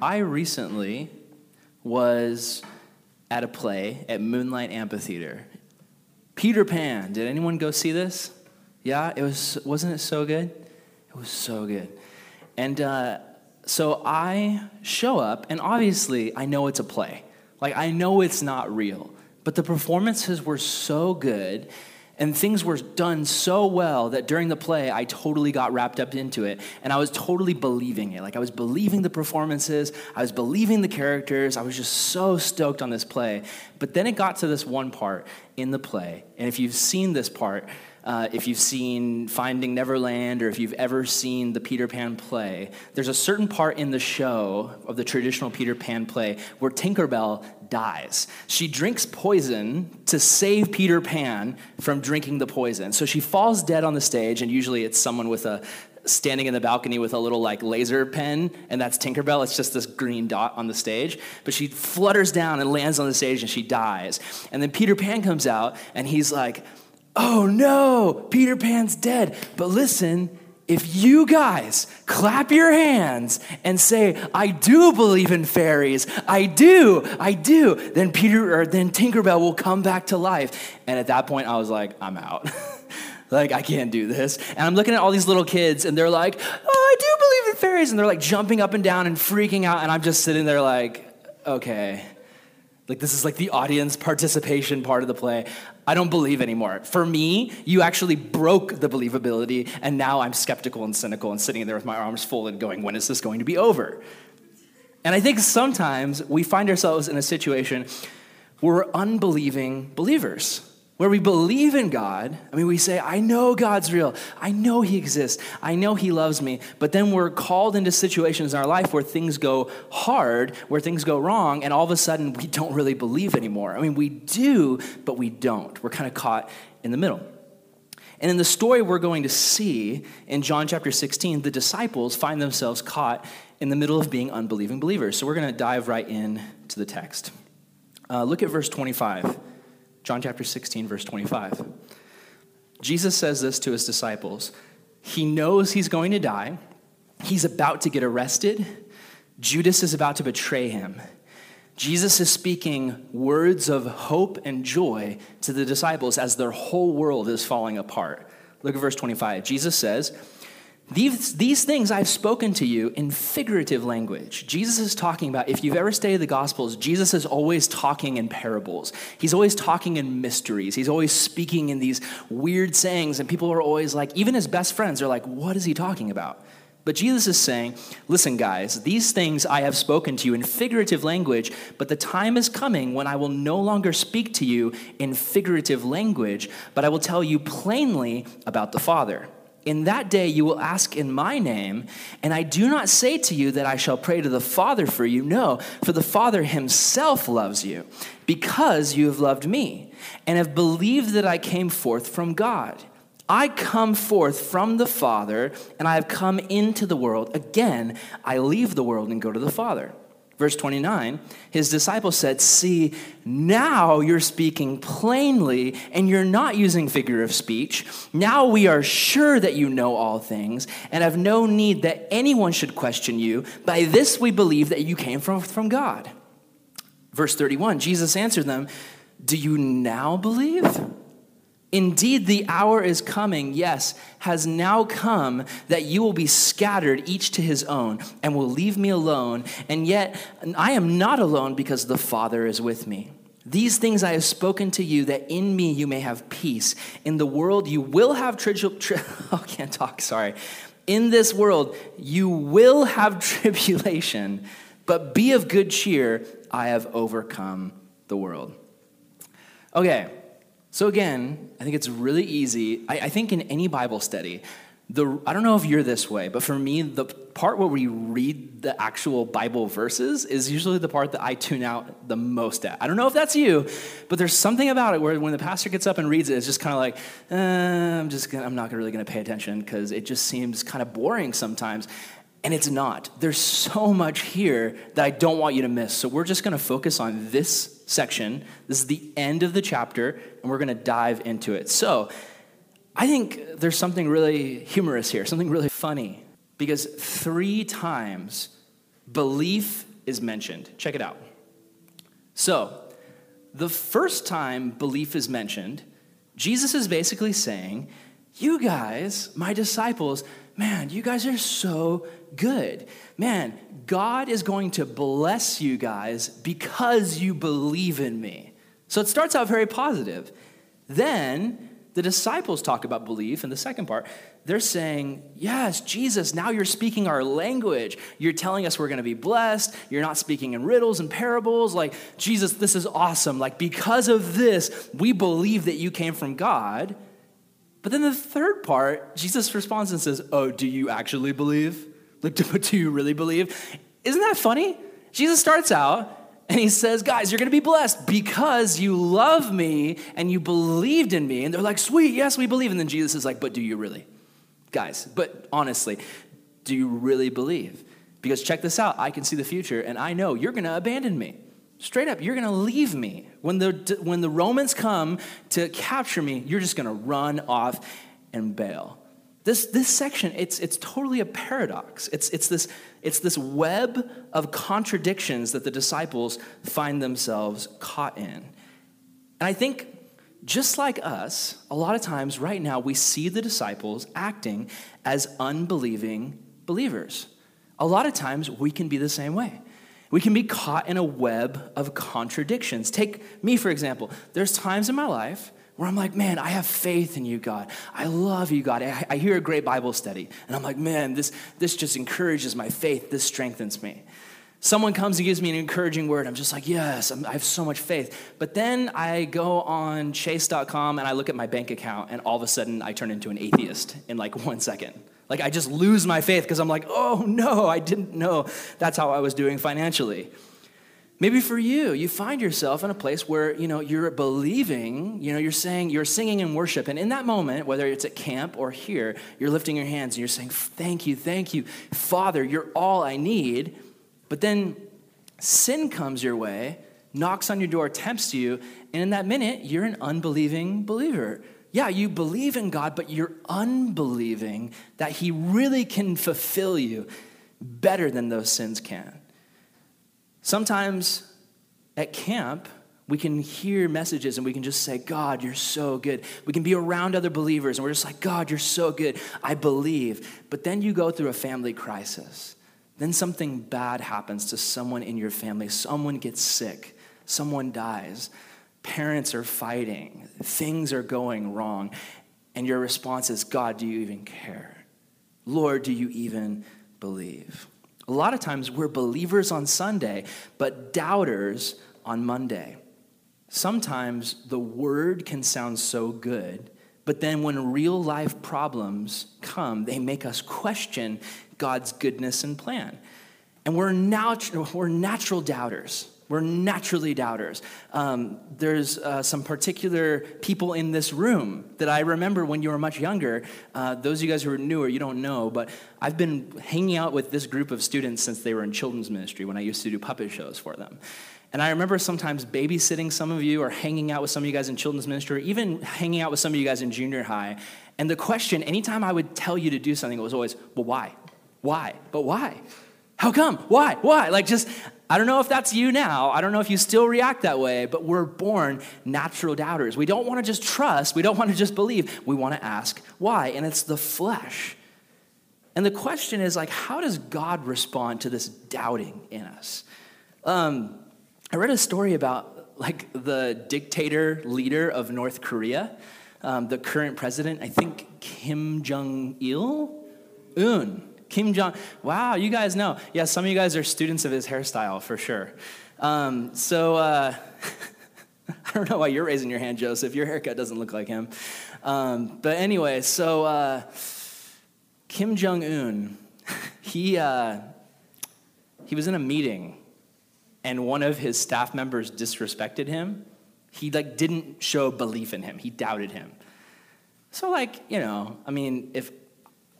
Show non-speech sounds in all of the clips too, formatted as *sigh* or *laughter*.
I recently was at a play at Moonlight Amphitheater. Peter Pan. Did anyone go see this? Yeah, it was. Wasn't it so good? It was so good. And uh, so I show up, and obviously I know it's a play. Like I know it's not real, but the performances were so good and things were done so well that during the play, I totally got wrapped up into it. And I was totally believing it. Like, I was believing the performances, I was believing the characters. I was just so stoked on this play. But then it got to this one part in the play. And if you've seen this part, uh, if you've seen Finding Neverland or if you've ever seen the Peter Pan play, there's a certain part in the show of the traditional Peter Pan play where Tinkerbell dies. She drinks poison to save Peter Pan from drinking the poison. So she falls dead on the stage, and usually it's someone with a standing in the balcony with a little like laser pen, and that's Tinkerbell. It's just this green dot on the stage. But she flutters down and lands on the stage and she dies. And then Peter Pan comes out and he's like, Oh no, Peter Pan's dead. But listen, if you guys clap your hands and say, I do believe in fairies, I do, I do, then Peter or then Tinkerbell will come back to life. And at that point, I was like, I'm out. *laughs* like, I can't do this. And I'm looking at all these little kids, and they're like, Oh, I do believe in fairies. And they're like jumping up and down and freaking out. And I'm just sitting there like, Okay. Like, this is like the audience participation part of the play. I don't believe anymore. For me, you actually broke the believability, and now I'm skeptical and cynical and sitting there with my arms folded, going, when is this going to be over? And I think sometimes we find ourselves in a situation where we're unbelieving believers where we believe in God. I mean, we say, I know God's real. I know He exists. I know He loves me. But then we're called into situations in our life where things go hard, where things go wrong, and all of a sudden we don't really believe anymore. I mean, we do, but we don't. We're kind of caught in the middle. And in the story we're going to see in John chapter 16, the disciples find themselves caught in the middle of being unbelieving believers. So we're going to dive right in to the text. Uh, look at verse 25. John chapter 16, verse 25. Jesus says this to his disciples. He knows he's going to die. He's about to get arrested. Judas is about to betray him. Jesus is speaking words of hope and joy to the disciples as their whole world is falling apart. Look at verse 25. Jesus says, these, these things I've spoken to you in figurative language. Jesus is talking about, if you've ever studied the Gospels, Jesus is always talking in parables. He's always talking in mysteries. He's always speaking in these weird sayings, and people are always like, even his best friends are like, what is he talking about? But Jesus is saying, listen, guys, these things I have spoken to you in figurative language, but the time is coming when I will no longer speak to you in figurative language, but I will tell you plainly about the Father. In that day you will ask in my name, and I do not say to you that I shall pray to the Father for you. No, for the Father himself loves you, because you have loved me, and have believed that I came forth from God. I come forth from the Father, and I have come into the world. Again, I leave the world and go to the Father. Verse 29, his disciples said, See, now you're speaking plainly and you're not using figure of speech. Now we are sure that you know all things and have no need that anyone should question you. By this we believe that you came from, from God. Verse 31, Jesus answered them, Do you now believe? Indeed, the hour is coming, yes, has now come, that you will be scattered, each to his own, and will leave me alone. And yet, I am not alone because the Father is with me. These things I have spoken to you, that in me you may have peace. In the world you will have tribulation. Tri- *laughs* oh, can't talk, sorry. In this world you will have *laughs* tribulation, but be of good cheer. I have overcome the world. Okay. So, again, I think it's really easy. I, I, think in any Bible study, the, I don't know if you're this way, but for me, the part where we read the actual Bible verses is usually the part that I tune out the most at. I don't know if that's you, but there's something about it where when the pastor gets up and reads it, it's just kind of like, eh, I'm just gonna, I'm not really going to pay attention because it just seems kind of boring sometimes. And it's not. There's so much here that I don't want you to miss. So we're just going to focus on this section. This is the end of the chapter, and we're going to dive into it. So I think there's something really humorous here, something really funny, because three times belief is mentioned. Check it out. So, the first time belief is mentioned, Jesus is basically saying, You guys, my disciples, man, you guys are so good. Man, God is going to bless you guys because you believe in me. So it starts out very positive. Then the disciples talk about belief in the second part. They're saying, Yes, Jesus, now you're speaking our language. You're telling us we're going to be blessed. You're not speaking in riddles and parables. Like, Jesus, this is awesome. Like, because of this, we believe that you came from God. But then the third part, Jesus responds and says, Oh, do you actually believe? Like, *laughs* do you really believe? Isn't that funny? Jesus starts out and he says, Guys, you're going to be blessed because you love me and you believed in me. And they're like, Sweet, yes, we believe. And then Jesus is like, But do you really? Guys, but honestly, do you really believe? Because check this out I can see the future and I know you're going to abandon me. Straight up, you're going to leave me. When the, when the Romans come to capture me, you're just going to run off and bail. This, this section, it's, it's totally a paradox. It's, it's, this, it's this web of contradictions that the disciples find themselves caught in. And I think, just like us, a lot of times right now we see the disciples acting as unbelieving believers. A lot of times we can be the same way. We can be caught in a web of contradictions. Take me, for example. There's times in my life where I'm like, man, I have faith in you, God. I love you, God. I, I, hear a great Bible study, and I'm like, man, this, this just encourages my faith. This strengthens me. Someone comes and gives me an encouraging word. I'm just like, yes, I'm, I have so much faith. But then I go on chase.com and I look at my bank account, and all of a sudden I turn into an atheist in like one second. Like I just lose my faith because I'm like, oh no, I didn't know that's how I was doing financially. Maybe for you, you find yourself in a place where, you know, you're believing, you know, you're saying, you're singing in worship. And in that moment, whether it's at camp or here, you're lifting your hands and you're saying, thank you, thank you. Father, you're all I need. But then sin comes your way, knocks on your door, tempts you, and in that minute, you're an unbelieving believer. Yeah, you believe in God, but you're unbelieving that He really can fulfill you better than those sins can. Sometimes at camp, we can hear messages and we can just say, God, you're so good. We can be around other believers and we're just like, God, you're so good. I believe. But then you go through a family crisis. Then something bad happens to someone in your family. Someone gets sick. Someone dies. Parents are fighting. Things are going wrong. And your response is, God, do you even care? Lord, do you even believe? A lot of times we're believers on Sunday, but doubters on Monday. Sometimes the word can sound so good, but then when real life problems come, they make us question God's goodness and plan. And we're, nat- we're natural doubters. We're naturally doubters. Um, there's uh, some particular people in this room that I remember when you were much younger. Uh, those of you guys who are newer, you don't know, but I've been hanging out with this group of students since they were in children's ministry when I used to do puppet shows for them. And I remember sometimes babysitting some of you or hanging out with some of you guys in children's ministry or even hanging out with some of you guys in junior high. And the question, anytime I would tell you to do something, it was always, well, why? Why? But why? How come? Why? Why? Like, just, I don't know if that's you now. I don't know if you still react that way, but we're born natural doubters. We don't want to just trust, we don't want to just believe. We want to ask why, and it's the flesh. And the question is like, how does God respond to this doubting in us? Um, I read a story about like the dictator leader of North Korea, um, the current president, I think Kim Jong Il, Un. Kim Jong. Wow, you guys know. Yeah, some of you guys are students of his hairstyle for sure. Um, so uh, *laughs* I don't know why you're raising your hand, Joseph. Your haircut doesn't look like him. Um, but anyway, so uh, Kim Jong Un, *laughs* he uh, he was in a meeting, and one of his staff members disrespected him. He like didn't show belief in him. He doubted him. So like you know, I mean, if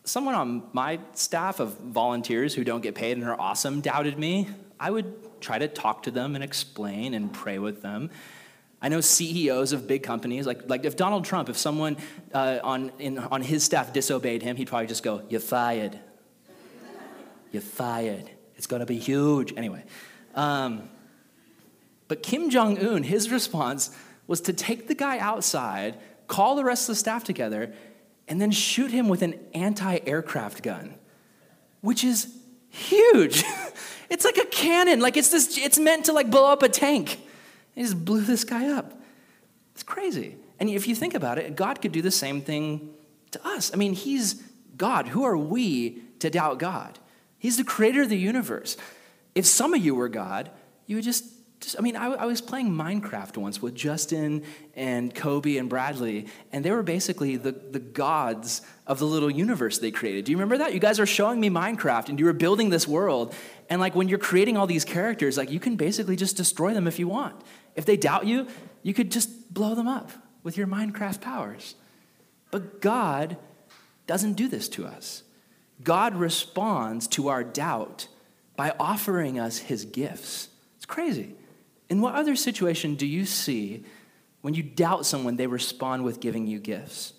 someone on my staff of volunteers who don't get paid and are awesome doubted me, I would try to talk to them and explain and pray with them. I know CEOs of big companies, like, like if Donald Trump, if someone uh, on, in, on his staff disobeyed him, he'd probably just go, You're fired. You're fired. It's going to be huge. Anyway, Um, but Kim Jong un, his response was to take the guy outside, call the rest of the staff together, and then shoot him with an anti aircraft gun, which is huge. *laughs* it's like a cannon. Like it's this, it's meant to like blow up a tank. He just blew this guy up. It's crazy. And if you think about it, God could do the same thing to us. I mean, He's God. Who are we to doubt God? He's the creator of the universe. If some of you were God, you would just, just I mean, I, I was playing Minecraft once with Justin and Kobe and Bradley, and they were basically the, the gods of the little universe they created. Do you remember that? You guys are showing me Minecraft, and you were building this world. And like when you're creating all these characters, like you can basically just destroy them if you want. If they doubt you, you could just blow them up with your Minecraft powers. But God doesn't do this to us. God responds to our doubt by offering us his gifts. It's crazy. In what other situation do you see when you doubt someone, they respond with giving you gifts?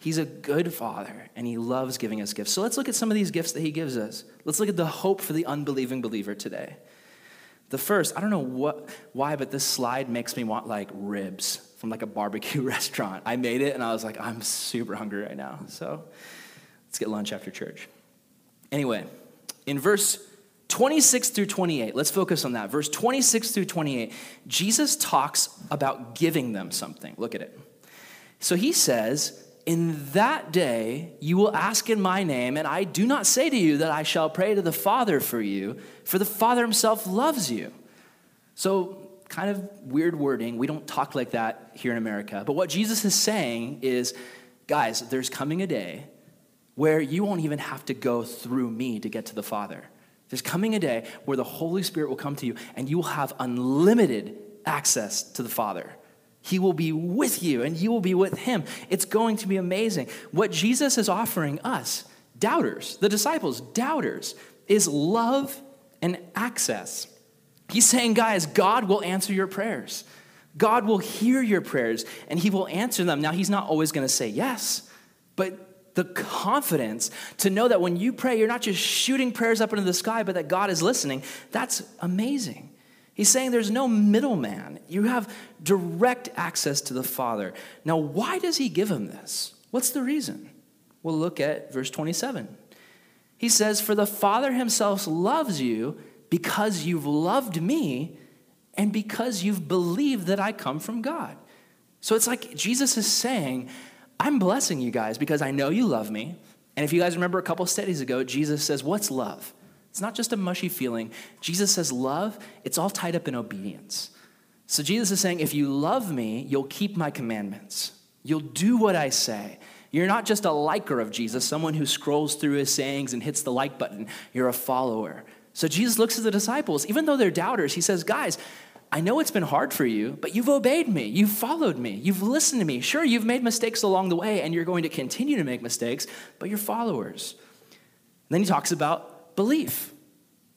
He's a good father and he loves giving us gifts. So let's look at some of these gifts that he gives us. Let's look at the hope for the unbelieving believer today. The first, I don't know what, why, but this slide makes me want like ribs from like a barbecue *laughs* restaurant. I made it and I was like, I'm super hungry right now. So let's get lunch after church. Anyway, in verse 26 through 28, let's focus on that. Verse 26 through 28, Jesus talks about giving them something. Look at it. So he says, In that day you will ask in my name, and I do not say to you that I shall pray to the Father for you, for the Father himself loves you. So, kind of weird wording. We don't talk like that here in America. But what Jesus is saying is, guys, there's coming a day where you won't even have to go through me to get to the Father. There's coming a day where the Holy Spirit will come to you and you will have unlimited access to the Father. He will be with you and you will be with him. It's going to be amazing. What Jesus is offering us, doubters, the disciples, doubters, is love and access. He's saying, guys, God will answer your prayers. God will hear your prayers and he will answer them. Now, he's not always going to say yes, but the confidence to know that when you pray, you're not just shooting prayers up into the sky, but that God is listening, that's amazing. He's saying there's no middleman. You have direct access to the Father. Now, why does he give him this? What's the reason? We'll look at verse 27. He says, For the Father himself loves you because you've loved me and because you've believed that I come from God. So it's like Jesus is saying, I'm blessing you guys because I know you love me. And if you guys remember a couple studies ago, Jesus says, What's love? It's not just a mushy feeling. Jesus says, Love, it's all tied up in obedience. So Jesus is saying, If you love me, you'll keep my commandments, you'll do what I say. You're not just a liker of Jesus, someone who scrolls through his sayings and hits the like button. You're a follower. So Jesus looks at the disciples, even though they're doubters, he says, Guys, I know it's been hard for you, but you've obeyed me. You've followed me. You've listened to me. Sure, you've made mistakes along the way, and you're going to continue to make mistakes, but you're followers. And then he talks about belief.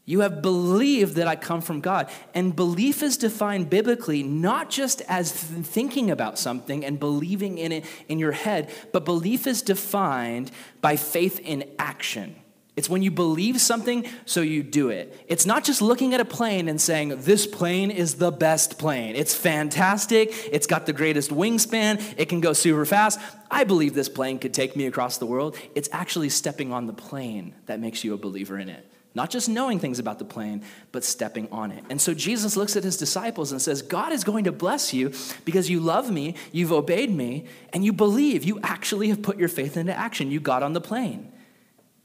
You have believed that I come from God. And belief is defined biblically not just as thinking about something and believing in it in your head, but belief is defined by faith in action. It's when you believe something, so you do it. It's not just looking at a plane and saying, This plane is the best plane. It's fantastic. It's got the greatest wingspan. It can go super fast. I believe this plane could take me across the world. It's actually stepping on the plane that makes you a believer in it. Not just knowing things about the plane, but stepping on it. And so Jesus looks at his disciples and says, God is going to bless you because you love me, you've obeyed me, and you believe. You actually have put your faith into action. You got on the plane.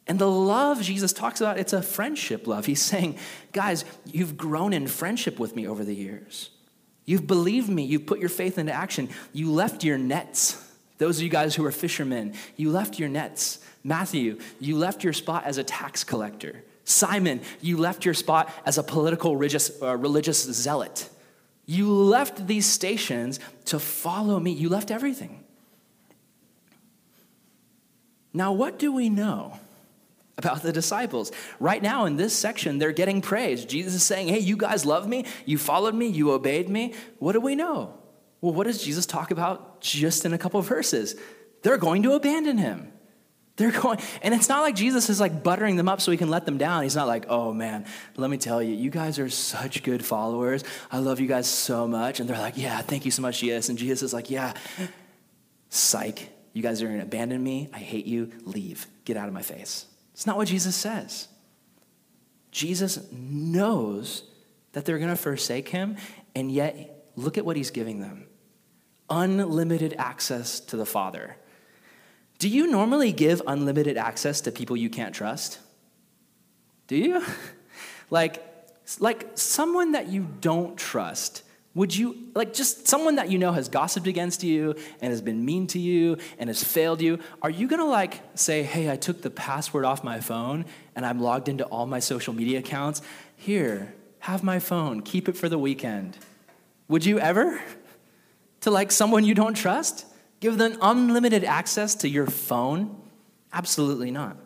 And the love Jesus talks about, it's a friendship love. He's saying, guys, you've grown in friendship with me over the years. You've believed me. You've put your faith into action. You left your nets. Those of you guys who are fishermen, you left your nets. Matthew, you left your spot as a tax collector. Simon, you left your spot as a political religious, uh, religious zealot. You left these stations to follow me. You left everything. Now, what do we know? About the disciples. Right now, in this section, they're getting praise. Jesus is saying, Hey, you guys love me. You followed me. You obeyed me. What do we know? Well, what does Jesus talk about just in a couple of verses? They're going to abandon him. They're going, and it's not like Jesus is like buttering them up so he can let them down. He's not like, oh man, let me tell you, you guys are such good followers. I love you guys so much. And they're like, yeah, thank you so much, Jesus. And Jesus is like, yeah, psych, you guys are going to abandon me. I hate you. Leave. Get out of my face. It's not what Jesus says. Jesus knows that they're going to forsake him, and yet look at what he's giving them unlimited access to the Father. Do you normally give unlimited access to people you can't trust? Do you? *laughs* like, like someone that you don't trust, would you, like just someone that you know has gossiped against you and has been mean to you and has failed you, are you gonna like say, hey, I took the password off my phone and I'm logged into all my social media accounts? Here, have my phone, keep it for the weekend. Would you ever? *laughs* To like someone you don't trust? Give them unlimited access to your phone? Absolutely not.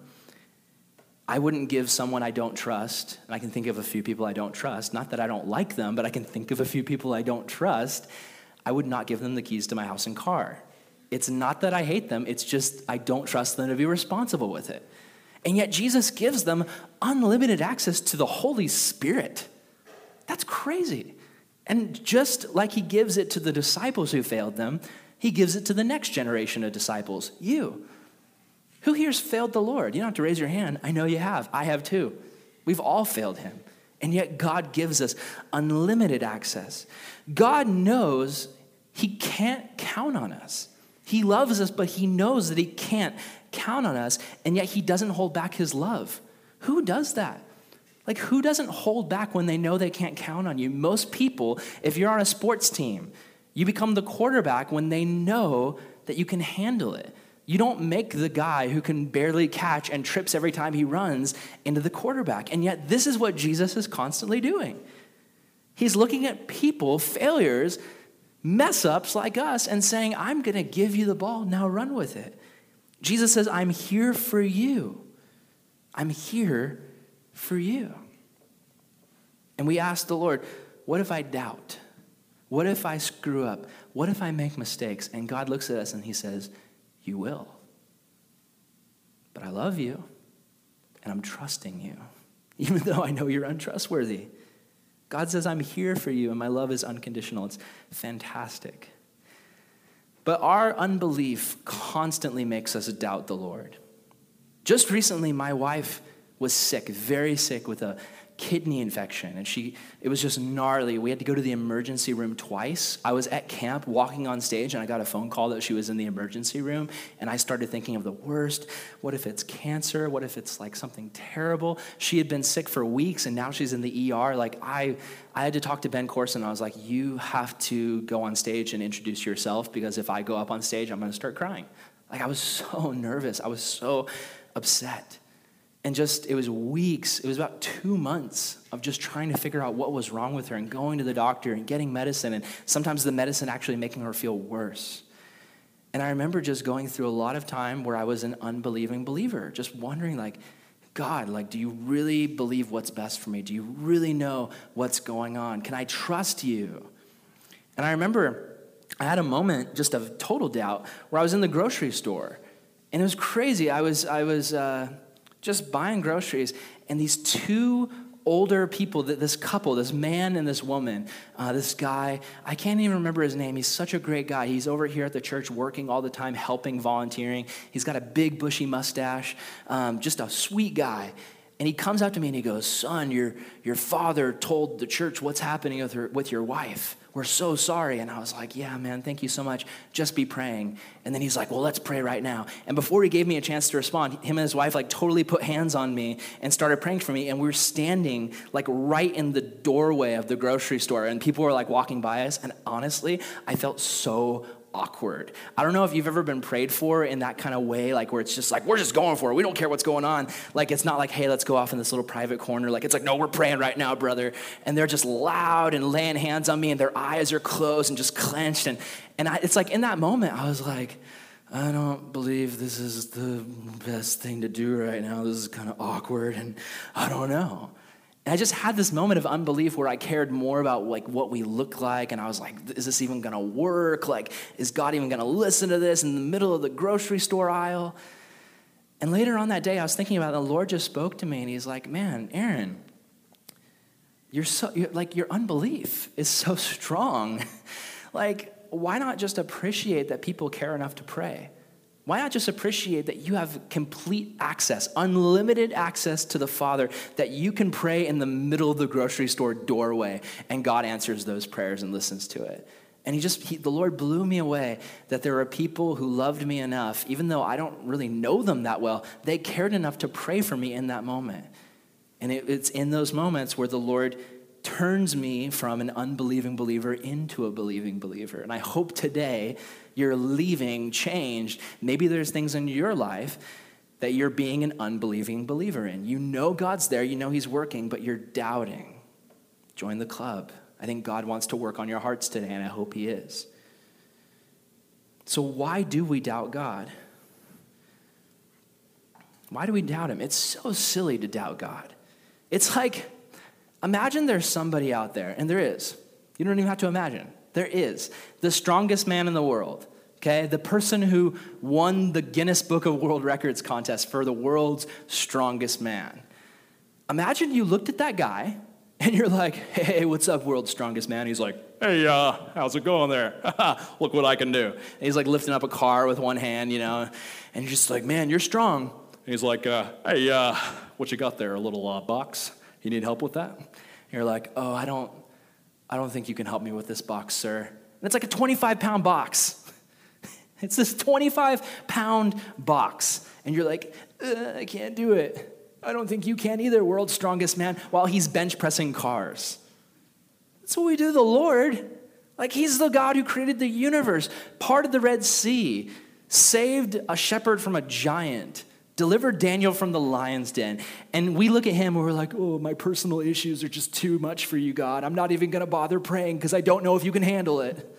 I wouldn't give someone I don't trust, and I can think of a few people I don't trust, not that I don't like them, but I can think of a few people I don't trust. I would not give them the keys to my house and car. It's not that I hate them, it's just I don't trust them to be responsible with it. And yet Jesus gives them unlimited access to the Holy Spirit. That's crazy. And just like he gives it to the disciples who failed them, he gives it to the next generation of disciples, you. Who here's failed the Lord? You don't have to raise your hand. I know you have. I have too. We've all failed him. And yet God gives us unlimited access. God knows he can't count on us. He loves us, but he knows that he can't count on us, and yet he doesn't hold back his love. Who does that? Like, who doesn't hold back when they know they can't count on you? Most people, if you're on a sports team, you become the quarterback when they know that you can handle it. You don't make the guy who can barely catch and trips every time he runs into the quarterback. And yet, this is what Jesus is constantly doing. He's looking at people, failures, mess ups like us, and saying, I'm going to give you the ball, now run with it. Jesus says, I'm here for you. I'm here for you. And we ask the Lord, what if I doubt? What if I screw up? What if I make mistakes? And God looks at us and he says, You will. But I love you and I'm trusting you, *laughs* even though I know you're untrustworthy. God says, I'm here for you and my love is unconditional. It's fantastic. But our unbelief constantly makes us doubt the Lord. Just recently, my wife was sick, very sick, with a kidney infection and she it was just gnarly. We had to go to the emergency room twice. I was at camp walking on stage and i got a phone call that she was in the emergency room and i started thinking of the worst. What if it's cancer? What if it's like something terrible? She had been sick for weeks and now she's in the er like i i had to talk to ben corson. I was like you have to go on stage and introduce yourself because if i go up on stage i'm going to start crying. Like i was *laughs* so nervous. I was so upset and just, it was weeks, it was about two months of just trying to figure out what was wrong with her and going to the doctor and getting medicine, and sometimes the medicine actually making her feel worse. And I remember just going through a lot of time where I was an unbelieving believer, just wondering, like, God, like, do you really believe what's best for me? Do you really know what's going on? Can I trust you? And I remember I had a moment just of total doubt where I was in the grocery store, and it was crazy. I was, I was, uh, just buying groceries, and these two older people, this couple, this man and this woman, uh, this guy, I can't even remember his name. He's such a great guy. He's over here at the church working all the time, helping, volunteering. He's got a big, bushy mustache, um, just a sweet guy. And he comes up to me and he goes, Son, your, your father told the church what's happening with, her, with your wife. We're so sorry. And I was like, Yeah, man, thank you so much. Just be praying. And then he's like, Well, let's pray right now. And before he gave me a chance to respond, him and his wife like totally put hands on me and started praying for me. And we were standing like right in the doorway of the grocery store. And people were like walking by us. And honestly, I felt so awkward. I don't know if you've ever been prayed for in that kind of way, like where it's just like, we're just going for it. We don't care what's going on. Like, it's not like, hey, let's go off in this little private corner. Like, it's like, no, we're praying right now, brother. And they're just loud and laying hands on me, and their eyes are closed and just clenched. And, and I, it's like in that moment, I was like, I don't believe this is the best thing to do right now. This is kind of awkward, and I don't know. And I just had this moment of unbelief where I cared more about like what we look like and I was like is this even to work? Like is God even to listen to this in the middle of the grocery store aisle? And later on that day, I was thinking about it, the Lord just spoke to me, and He's like, Man, Aaron, you're so, you're, like, your unbelief is so *laughs* strong. like, why not just appreciate that people care enough to pray? Why not just appreciate that you have complete access, unlimited access to the Father, that you can pray in the middle of the grocery store doorway and God answers those prayers and listens to it? And he just, he, the Lord blew me away that there are people who loved me enough, even though I don't really know them that well, they cared enough to pray for me in that moment. And it, it's in those moments where the Lord turns me from an unbelieving believer into a believing believer. And I hope today you're leaving changed. Maybe there's things in your life that you're being an unbelieving believer in. You know God's there, you know He's working, but you're doubting. Join the club. I think God wants to work on your hearts today, and I hope He is. So, why do we doubt God? Why do we doubt Him? It's so silly to doubt God. It's like, imagine there's somebody out there, and there is. You don't even have to imagine. There is. The strongest man in the world, okay? The person who won the Guinness Book of World Records contest for the world's strongest man. Imagine you looked at that guy and you're like, hey, what's up, world's strongest man? He's like, hey, uh, how's it going there? *laughs* Look what I can do. And he's like lifting up a car with one hand, you know, and you're just like, man, you're strong. And he's like, uh, hey, uh, what you got there? A little uh, box? You need help with that? And you're like, oh, I don't, I don't think you can help me with this box, sir. And it's like a 25 pound box. It's this 25 pound box. And you're like, uh, I can't do it. I don't think you can either, world's strongest man, while he's bench pressing cars. That's what we do the Lord. Like he's the God who created the universe, parted the Red Sea, saved a shepherd from a giant, delivered Daniel from the lion's den. And we look at him and we're like, oh, my personal issues are just too much for you, God. I'm not even going to bother praying because I don't know if you can handle it.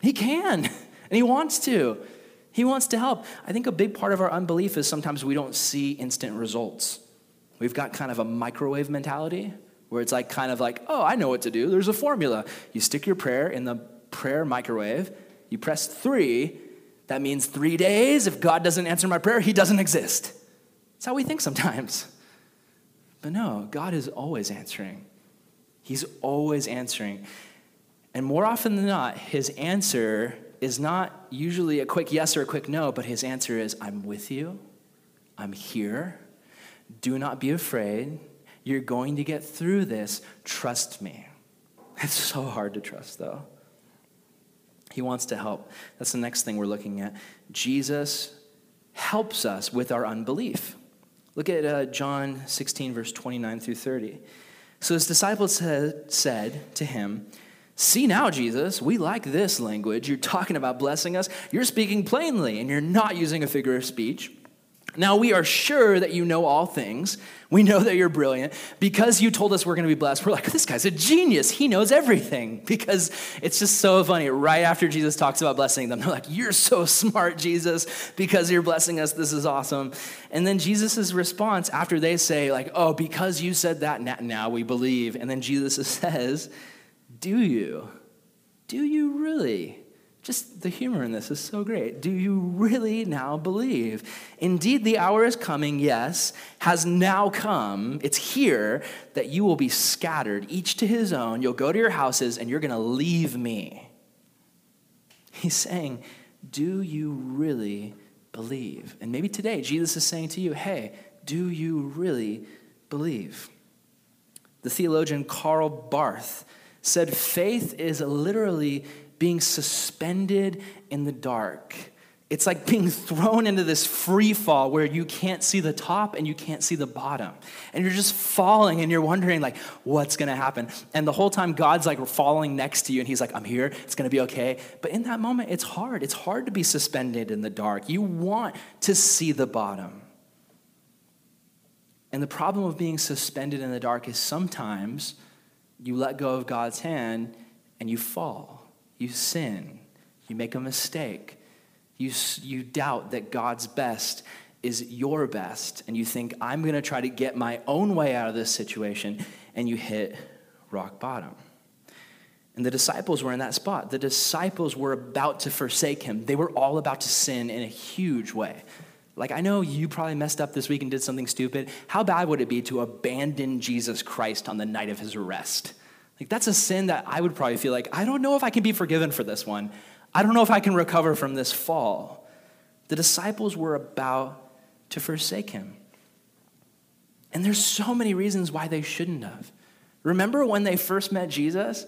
He can, *laughs* and he wants to. He wants to help. I think a big part of our unbelief is sometimes we don't see instant results. We've got kind of a microwave mentality where it's like kind of like, oh, I know what to do. There's a formula. You stick your prayer in the prayer microwave, you press three. That means three days. If God doesn't answer my prayer, he doesn't exist. That's how we think sometimes. But no, God is always answering. He's always answering. And more often than not, his answer is not usually a quick yes or a quick no, but his answer is, I'm with you. I'm here. Do not be afraid. You're going to get through this. Trust me. *laughs* It's so hard to trust, though. He wants to help. That's the next thing we're looking at. Jesus helps us with our unbelief. Look at uh, John 16, verse 29 through 30. So his disciples said, said to him, See now, Jesus, we like this language. You're talking about blessing us. You're speaking plainly, and you're not using a figure of speech. Now, we are sure that you know all things. We know that you're brilliant. Because you told us we're going to be blessed, we're like, this guy's a genius. He knows everything. *laughs* Because it's just so funny. Right after Jesus talks about blessing them, they're like, you're so smart, Jesus, because you're blessing us. This is awesome. And then Jesus' response after they say, like, oh, because you said that, now we believe. And then Jesus *laughs* says, do you? Do you really? Just the humor in this is so great. Do you really now believe? Indeed, the hour is coming, yes, has now come. It's here that you will be scattered, each to his own. You'll go to your houses and you're going to leave me. He's saying, Do you really believe? And maybe today, Jesus is saying to you, Hey, do you really believe? The theologian Karl Barth said faith is literally being suspended in the dark. It's like being thrown into this free fall where you can't see the top and you can't see the bottom. And you're just falling and you're wondering, like, what's gonna happen? And the whole time, God's like falling next to you and He's like, I'm here, it's gonna be okay. But in that moment, it's hard. It's hard to be suspended in the dark. You want to see the bottom. And the problem of being suspended in the dark is sometimes you let go of God's hand and you fall. You sin. You make a mistake. You, you doubt that God's best is your best. And you think, I'm going to try to get my own way out of this situation. And you hit rock bottom. And the disciples were in that spot. The disciples were about to forsake him. They were all about to sin in a huge way. Like, I know you probably messed up this week and did something stupid. How bad would it be to abandon Jesus Christ on the night of his arrest? Like, that's a sin that I would probably feel like, I don't know if I can be forgiven for this one. I don't know if I can recover from this fall. The disciples were about to forsake him. And there's so many reasons why they shouldn't have. Remember when they first met Jesus?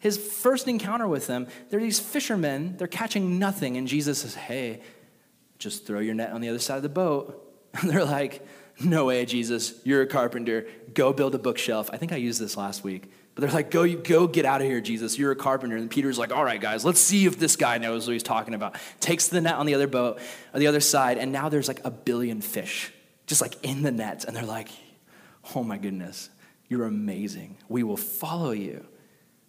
His first encounter with them, they're these fishermen, they're catching nothing, and Jesus says, Hey, just throw your net on the other side of the boat. *laughs* And they're like, No way, Jesus, you're a carpenter. Go build a bookshelf. I think I used this last week. But they're like, go, you, go get out of here, Jesus. You're a carpenter. And Peter's like, all right, guys, let's see if this guy knows what he's talking about. Takes the net on the other boat, on the other side, and now there's like a billion fish just like in the nets. And they're like, oh my goodness, you're amazing. We will follow you.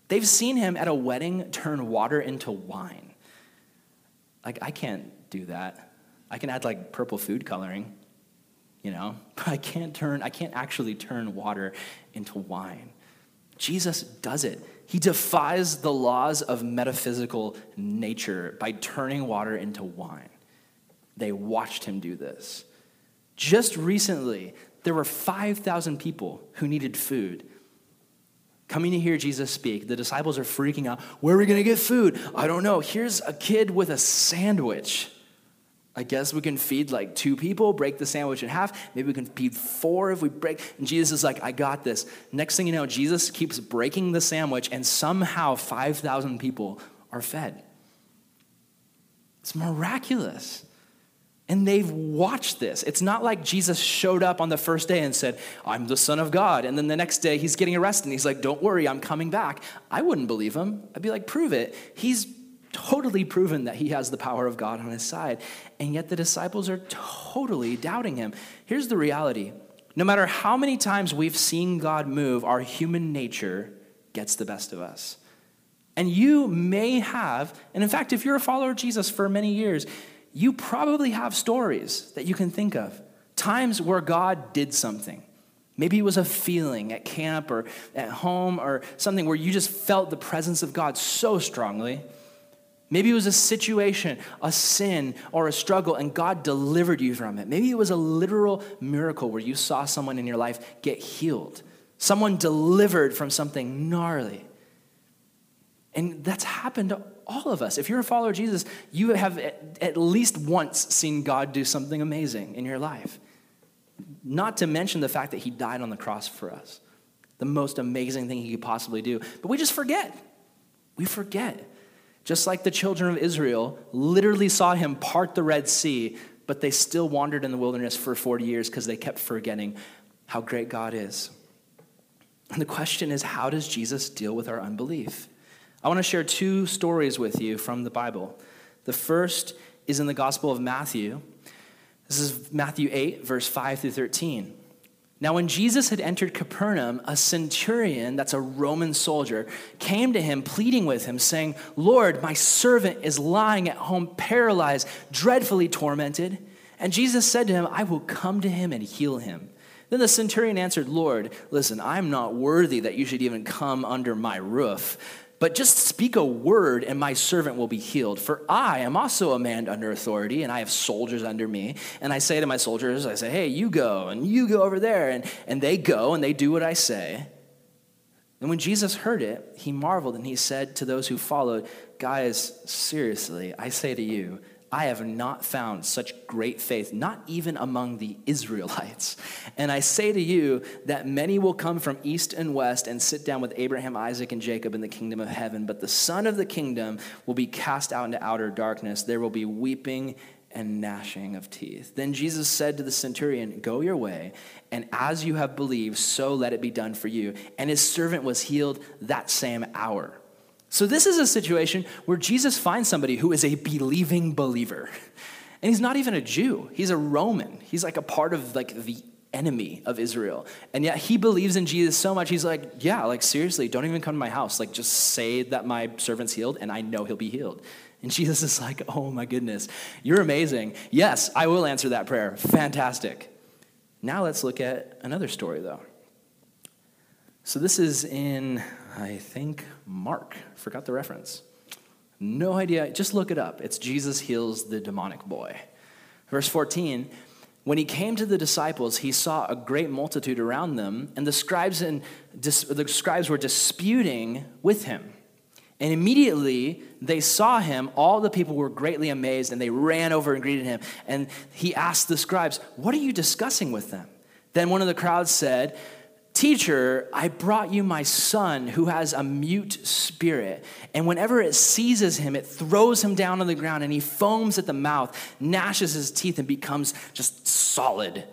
They've seen him at a wedding turn water into wine. Like, I can't do that. I can add like purple food coloring, you know, *laughs* but I can't turn, I can't actually turn water into wine. Jesus does it. He defies the laws of metaphysical nature by turning water into wine. They watched him do this. Just recently, there were 5,000 people who needed food. Coming to hear Jesus speak, the disciples are freaking out. Where are we going to get food? I don't know. Here's a kid with a sandwich. I guess we can feed like two people, break the sandwich in half. Maybe we can feed four if we break. And Jesus is like, I got this. Next thing you know, Jesus keeps breaking the sandwich, and somehow 5,000 people are fed. It's miraculous. And they've watched this. It's not like Jesus showed up on the first day and said, I'm the Son of God. And then the next day he's getting arrested and he's like, Don't worry, I'm coming back. I wouldn't believe him. I'd be like, Prove it. He's totally proven that he has the power of God on his side. And yet the disciples are totally doubting him. Here's the reality no matter how many times we've seen God move, our human nature gets the best of us. And you may have, and in fact, if you're a follower of Jesus for many years, you probably have stories that you can think of. Times where God did something. Maybe it was a feeling at camp or at home or something where you just felt the presence of God so strongly. Maybe it was a situation, a sin, or a struggle, and God delivered you from it. Maybe it was a literal miracle where you saw someone in your life get healed, someone delivered from something gnarly. And that's happened to all of us. If you're a follower of Jesus, you have at least once seen God do something amazing in your life. Not to mention the fact that He died on the cross for us, the most amazing thing He could possibly do. But we just forget. We forget. Just like the children of Israel literally saw Him part the Red Sea, but they still wandered in the wilderness for 40 years because they kept forgetting how great God is. And the question is how does Jesus deal with our unbelief? I want to share two stories with you from the Bible. The first is in the Gospel of Matthew. This is Matthew 8, verse 5 through 13. Now, when Jesus had entered Capernaum, a centurion, that's a Roman soldier, came to him, pleading with him, saying, Lord, my servant is lying at home, paralyzed, dreadfully tormented. And Jesus said to him, I will come to him and heal him. Then the centurion answered, Lord, listen, I'm not worthy that you should even come under my roof. But just speak a word, and my servant will be healed. For I am also a man under authority, and I have soldiers under me. And I say to my soldiers, I say, hey, you go, and you go over there. And, and they go, and they do what I say. And when Jesus heard it, he marveled, and he said to those who followed, Guys, seriously, I say to you, I have not found such great faith, not even among the Israelites. *laughs* And I say to you that many will come from east and west and sit down with Abraham, Isaac, and Jacob in the kingdom of heaven. But the Son of the kingdom will be cast out into outer darkness. There will be weeping and gnashing of teeth. Then Jesus said to the centurion, Go your way, and as you have believed, so let it be done for you. And his servant was healed that same hour. So, this is a situation where Jesus finds somebody who is a believing believer. And he's not even a Jew, he's a Roman. He's like a part of like the enemy of Israel. And yet he believes in Jesus so much, he's like, yeah, like seriously, don't even come to my house. Like just say that my servant's healed and I know he'll be healed. And *laughs* Jesus is like, oh my goodness, you're amazing. Yes, I will answer that prayer. Fantastic. Now let's look at another story though. So this is in I think Mark. Forgot the reference. No idea. Just look it up. It's Jesus heals the demonic boy. Verse 14, when he came to the disciples, he saw a great multitude around them, and the scribes, and the scribes were disputing with him. And immediately they saw him, all the people were greatly amazed, and they ran over and greeted him. And he asked the scribes, What are you discussing with them? Then one of the crowds said, Teacher, I brought you my son who has a mute spirit. And whenever it seizes him, it throws him down on the ground and he foams at the mouth, gnashes his teeth, and becomes just solid.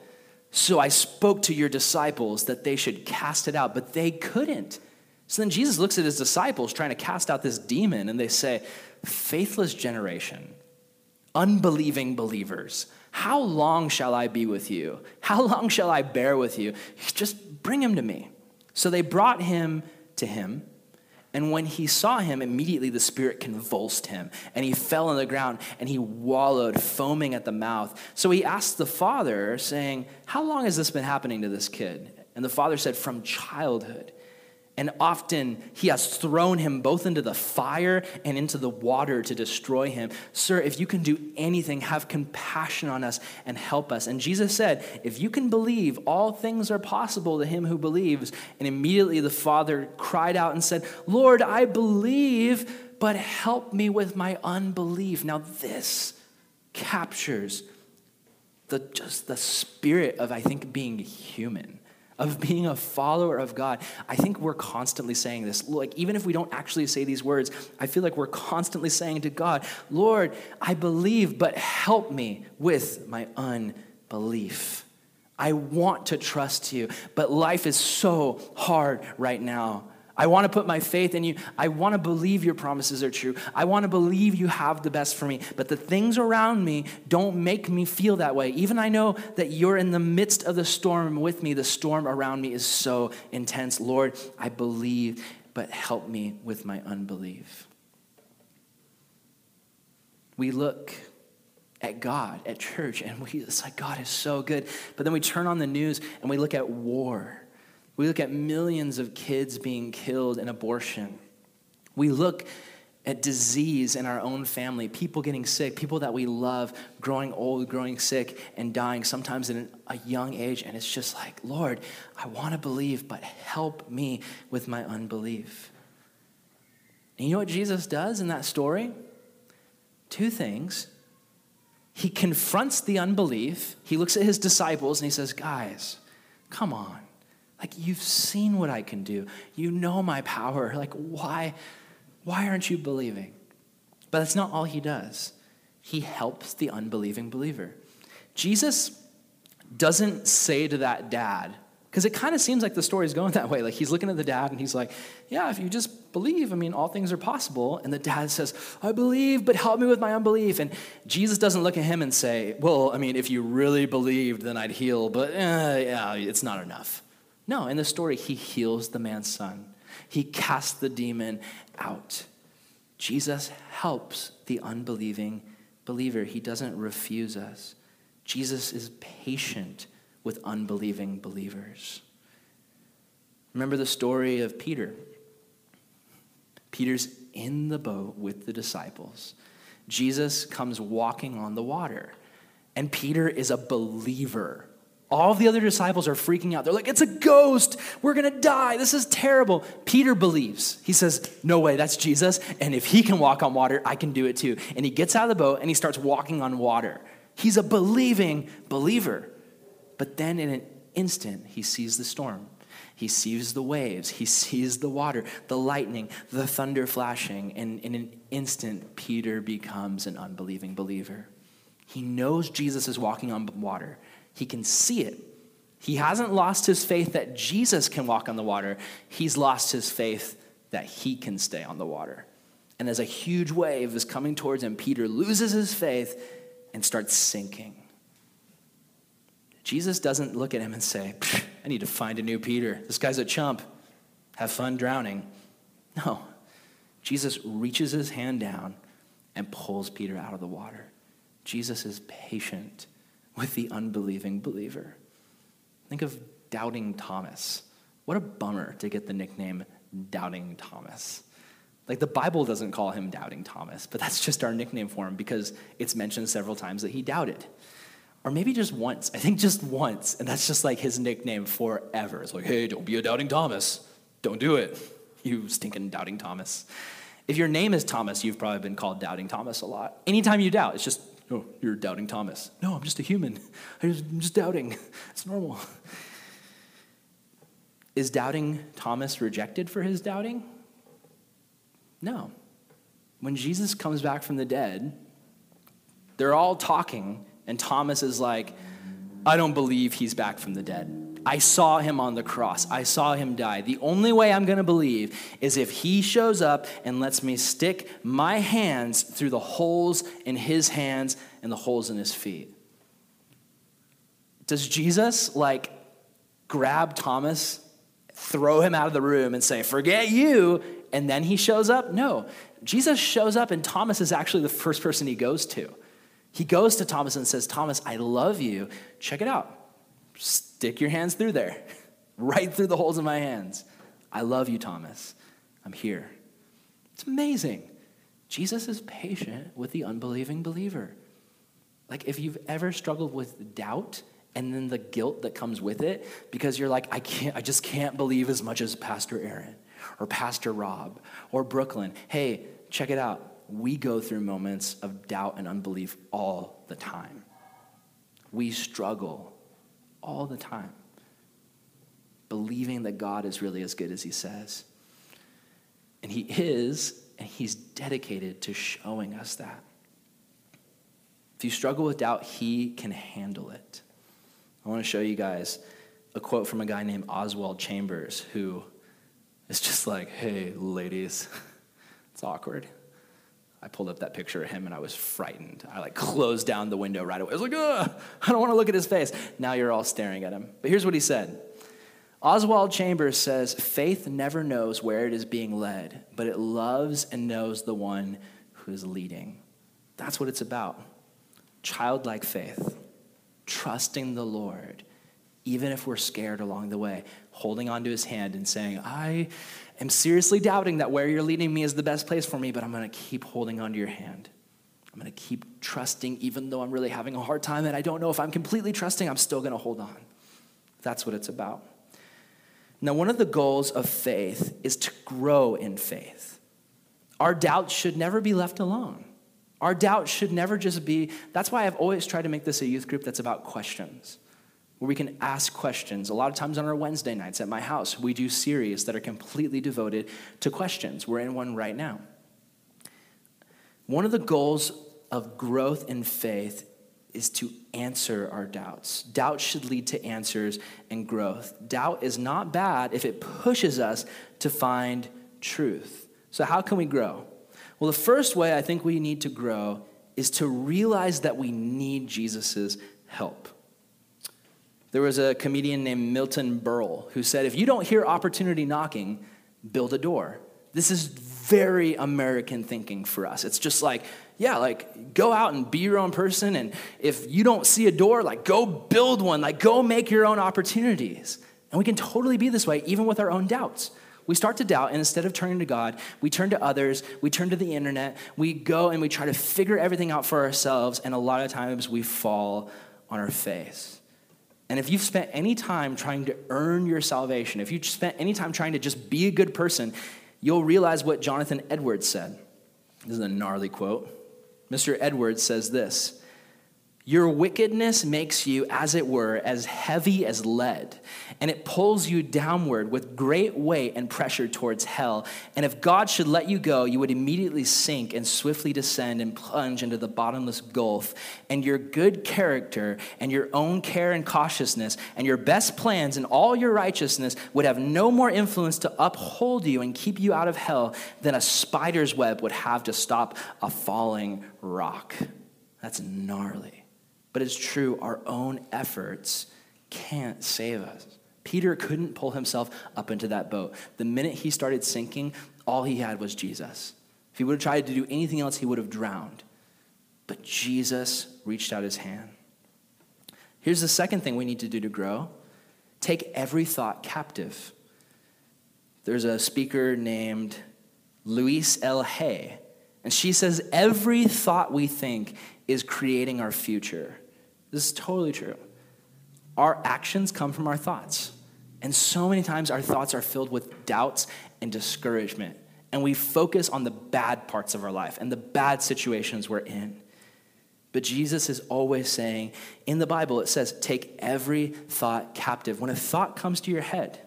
So I spoke to your disciples that they should cast it out, but they couldn't. So then Jesus looks at his disciples trying to cast out this demon, and they say, Faithless generation, unbelieving believers, how long shall I be with you? How *laughs* long shall I bear with you? Just Bring him to me. So they brought him to him. And when he saw him, immediately the spirit convulsed him, and he fell on the ground, and he wallowed, foaming at the mouth. So he asked the father, saying, How long has this been happening to this kid? And the father said, From childhood and often he has thrown him both into the fire and into the water to destroy him. Sir, if you can do anything, have compassion on us and help us. And Jesus said, If you can believe, all things are possible to him who believes. And immediately the father cried out and said, Lord, I believe, but help me with my unbelief. Now, this captures the, just the spirit of, I think, being human of being a follower of God. I think we're constantly saying this. Like, even if we don't actually say these words, I feel like we're constantly saying to God, Lord, I believe, but help me with my unbelief. I want to trust you, but life is so hard right now. I want to put my faith in you. I want to believe your promises are true. I want to believe you have the best for me. But the things around me don't make me feel that way. Even I know that you're in the midst of the storm with me. The storm around me is so intense. Lord, I believe, but help me with my unbelief. We look at God, at church, and we, it's like, God is so good. But then we turn on the news and we look at war we look at millions of kids being killed in abortion. We look at disease in our own family, people getting sick, people that we love growing old, growing sick, and dying sometimes at a young age. And it's just like, Lord, I want to believe, but help me with my unbelief. And you know what Jesus does in that story? Two things. He confronts the unbelief, he looks at his disciples, and he says, Guys, come on. Like, you've seen what I can do. You know my power. *laughs* Like, why, why aren't you believing? But that's not all he does. He helps the unbelieving believer. Jesus doesn't say to that dad, because it kind of seems like the story is going *laughs* that way. Like he's looking at the dad and he's like, Yeah, if you just believe, I mean, all things are possible. And the dad says, I believe, but help me with my unbelief. And Jesus doesn't look at him and say, Well, I mean, if you really believed, then I'd heal, but eh, yeah, it's not enough. No, in the story, he heals the man's son, he casts the demon out. Jesus helps the unbelieving believer, he doesn't refuse us. Jesus is patient with unbelieving believers. Remember the story of Peter. Peter's in the boat with the disciples. Jesus comes walking on the water, and Peter is a believer all the other disciples are freaking out. They're like, it's a ghost. We're going to die. This is terrible. Peter believes. He says, no way, that's Jesus. And if he can walk on water, I can do it too. And he gets out of the boat and he starts walking on water. He's a believing believer. But then in an instant, he sees the storm. He sees the waves. He sees the water, the lightning, the thunder flashing. And in an instant, Peter becomes an unbelieving believer. He knows Jesus is walking on water. He can see it. He hasn't lost his faith that Jesus can walk on the water. He's lost his faith that he can stay on the water. And as a huge wave is coming towards him, Peter loses his faith and starts sinking. Jesus doesn't look at him and say, I need to find a new Peter. This guy's a chump. Have fun drowning. No. Jesus reaches his hand down and pulls Peter out of the water. Jesus is patient with the unbelieving believer. Think of Doubting Thomas. What a bummer to get the nickname Doubting Thomas. Like the Bible doesn't call him Doubting Thomas, but that's just our nickname for him because it's mentioned several times that he doubted. or maybe just once. I think just once. And that's just like his nickname forever. It's like, hey, don't be a doubting Thomas. Don't do it. You stinking doubting Thomas. If your name is Thomas, you've probably been called doubting Thomas a lot. Anytime you doubt, it's just, oh, you're doubting Thomas. No, I'm just a human. *laughs* I'm just doubting. *laughs* It's normal. Is doubting Thomas rejected for his doubting? No. When Jesus comes back from the dead, they're all talking, and Thomas is like, I don't believe he's back from the dead. I saw him on the cross. I saw him die. The only way I'm going to believe is if he shows up and lets me stick my hands through the holes in his hands and the holes in his feet. Does Jesus like grab Thomas, throw him out of the room, and say, Forget you, and then he shows up? No. Jesus shows up, and Thomas is actually the first person he goes to. He goes to Thomas and says, Thomas, I love you. Check it out stick your hands through there, *laughs* right through the holes in my hands. I love you, Thomas. I'm here. It's amazing. Jesus is patient with the unbelieving believer. Like, if you've ever struggled with doubt and then the guilt that comes with it, because you're like, I can't, I just can't believe as much as Pastor Aaron or Pastor Rob or Brooklyn. Hey, check it out. We go through moments of doubt and unbelief all the time. We struggle all the time, believing that God is really as good as he says. And he is, and he's dedicated to showing us that. If you struggle with doubt, he can handle it. I want to show you guys a quote from a guy named Oswald Chambers who is just like, hey, ladies, *laughs* it's awkward. I pulled up that picture of him and I was frightened. I like closed down the window right away. I was like, I don't want to look at his face. Now you're all staring at him. But here's what he said Oswald Chambers says, Faith never knows where it is being led, but it loves and knows the one who is leading. That's what it's about. Childlike faith, trusting the Lord, even if we're scared along the way, holding onto his hand and saying, I am seriously doubting that where you're leading me is the best place for me, but I'm going to keep holding onto your hand. I'm going to keep trusting, even though I'm really having a hard time and I don't know if I'm completely trusting, I'm still going to hold on. That's what it's about. Now, one of the goals of faith is to grow in faith. Our doubts should never be left alone. Our doubt should never just be, that's why I've always tried to make this a youth group that's about questions where we can ask questions. A lot of times on our Wednesday nights at my house, we do series that are completely devoted to questions. We're in one right now. One of the goals of growth in faith is to answer our doubts. Doubt should lead to answers and growth. Doubt is not bad if it pushes us to find truth. So, how can we grow? Well, the first way I think we need to grow is to realize that we need Jesus' help. There was a comedian named Milton Berle who said, If you don't hear opportunity knocking, build a door. This is very American thinking for us. It's just like, yeah, like go out and be your own person. And if you don't see a door, like go build one, like go make your own opportunities. And we can totally be this way, even with our own doubts. We start to doubt, and instead of turning to God, we turn to others, we turn to the internet, we go and we try to figure everything out for ourselves, and a lot of times we fall on our face. And if you've spent any time trying to earn your salvation, if you've spent any time trying to just be a good person, you'll realize what Jonathan Edwards said. This is a gnarly quote. Mr. Edwards says this your wickedness makes you, as it were, as heavy as lead, and it pulls you downward with great weight and pressure towards hell. And if God should let you go, you would immediately sink and swiftly descend and plunge into the bottomless gulf. And your good character and your own care and cautiousness and your best plans and all your righteousness would have no more influence to uphold you and keep you out of hell than a spider's web would have to stop a falling rock. That's gnarly. But it's true, our own efforts can't save us. Peter couldn't pull himself up into that boat. The minute he started sinking, all he had was Jesus. If he would have tried to do anything else, he would have drowned. But Jesus reached out his hand. Here's the second thing we need to do to grow take every thought captive. There's a speaker named Louise L. Hay, and she says every thought we think is creating our future. This is totally true. Our actions come from our thoughts. And so many times our thoughts are filled with doubts and discouragement. And we focus on the bad parts of our life and the bad situations we're in. But Jesus is always saying, in the Bible, it says, take every thought captive. When a thought comes to your head,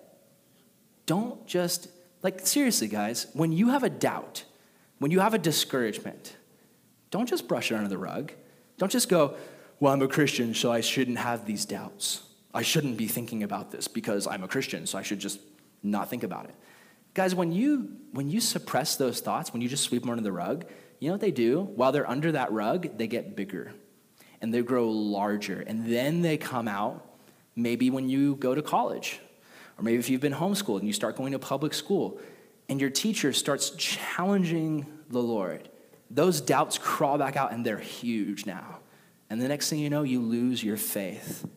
don't just, like, seriously, guys, when you have a doubt, when you have a discouragement, don't just brush it under the rug. Don't just go, well, I'm a Christian, so I shouldn't have these doubts. I shouldn't be thinking about this because I'm a Christian, so I should just not think about it. Guys, when you when you suppress those thoughts, when you just sweep them under the rug, you know what they do? While they're under that rug, they get bigger and they grow larger. And then they come out maybe when you go to college, or maybe if you've been homeschooled and you start going to public school, and your teacher starts challenging the Lord. Those doubts crawl back out and they're huge now. And the next thing you know, you lose your faith.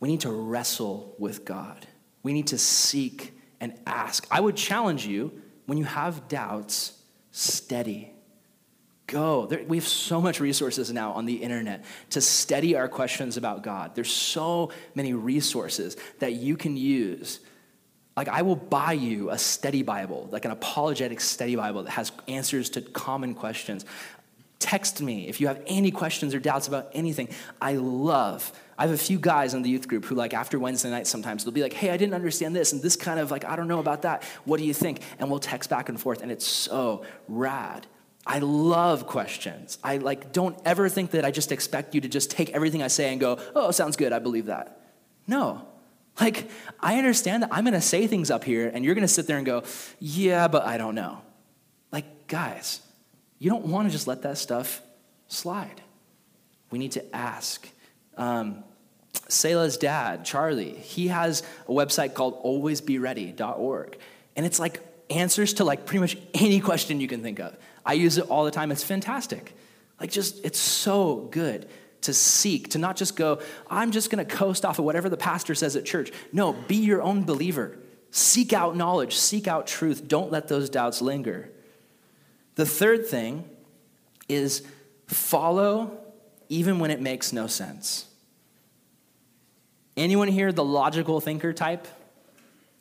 We need to wrestle with God. We need to seek and ask. I would challenge you when you have doubts, steady. Go. There, we have so much resources now on the internet to steady our questions about God. There's so many resources that you can use. Like, I will buy you a study Bible, like an apologetic study Bible that has answers to common questions. Text me if you have any questions or doubts about anything. I love. I have a few guys in the youth group who, like, after Wednesday night, sometimes they'll be like, hey, I didn't understand this, and this kind of, like, I don't know about that. What do you think? And we'll text back and forth, and it's so rad. I love questions. I, like, don't ever think that I just expect you to just take everything I say and go, oh, sounds good, I believe that. No. Like, I understand that I'm gonna say things up here, and you're gonna sit there and go, yeah, but I don't know. Like, guys, you don't want to just let that stuff slide. We need to ask. Um, Selah's dad, Charlie, he has a website called alwaysbeready.org. And it's like answers to like pretty much any question you can think of. I use it all the time. It's fantastic. Like just it's so good to seek, to not just go, I'm just going to coast off of whatever the pastor says at church. No, be your own believer. Seek out knowledge, seek out truth. Don't let those doubts linger. The third thing is follow even when it makes no sense. Anyone here the logical thinker type?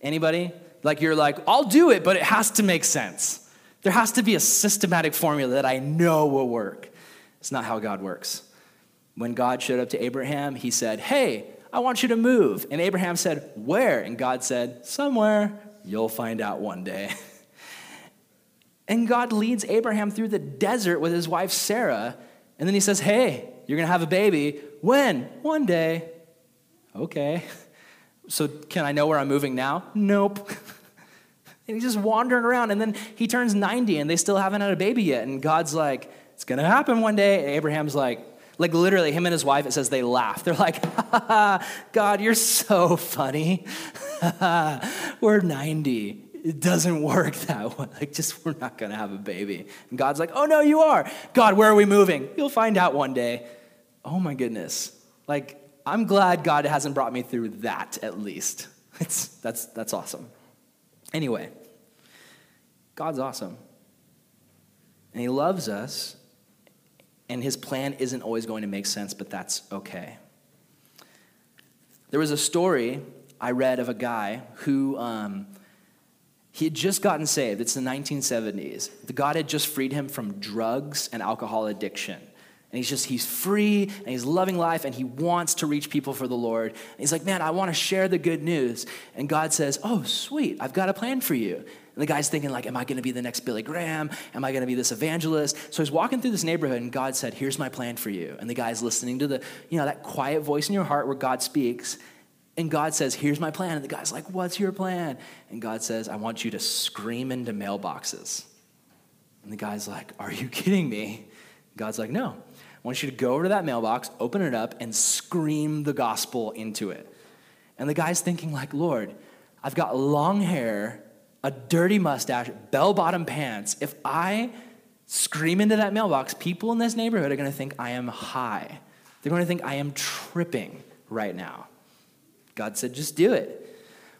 Anybody? Like you're like, I'll do it, but it has to make sense. There has to be a systematic formula that I know will work. It's not how God works. When God showed up to Abraham, he said, Hey, I want you to move. And Abraham said, Where? And God said, Somewhere. You'll find out one day. *laughs* And God leads Abraham through the desert with his wife Sarah. And then he says, Hey, you're going to have a baby. When? One day. Okay. *laughs* So can I know where I'm moving now? Nope. *laughs* and he's just wandering around. And then he turns 90 and they still haven't had a baby yet. And God's like, It's going to happen one day. And Abraham's like, like literally, him and his wife, it says they laugh. They're like, *laughs* God, you're so funny. We're 90 it doesn't work *laughs* that way. Like, just we're not going to have a baby. And God's like, oh, no, you are. God, where are we moving? You'll find out one day. Oh, my goodness. Like, I'm glad God hasn't brought me through that at least. *laughs* It's, that's, that's awesome. Anyway, God's awesome. And He loves us, and His plan isn't always going to make sense, but that's okay. There was a story I read of a guy who. Um, he had just gotten saved. It's the 1970s. The God had just freed him from drugs and alcohol addiction. And he's just, he's free and he's loving life and he wants to reach people for the Lord. And he's like, man, I want to share the good news. And God says, oh, sweet, I've got a plan for you. And the guy's thinking, like, am I going to be the next Billy Graham? Am I going to be this evangelist? So he's walking through this neighborhood and God said, here's my plan for you. And the guy's listening to the, you know, that quiet voice in your heart where God speaks. And God says, Here's my plan. And the guy's like, What's your plan? And God says, I want you to scream into mailboxes. And the guy's like, Are you kidding me? God's like, No. I want you to go over to that mailbox, open it up, and scream the gospel into it. And the guy's thinking, like, Lord, I've got long hair, a dirty mustache, bell bottom pants. If I scream into that mailbox, people in this neighborhood are going to think I am high. They're going to think I am tripping right now. God said, just do it.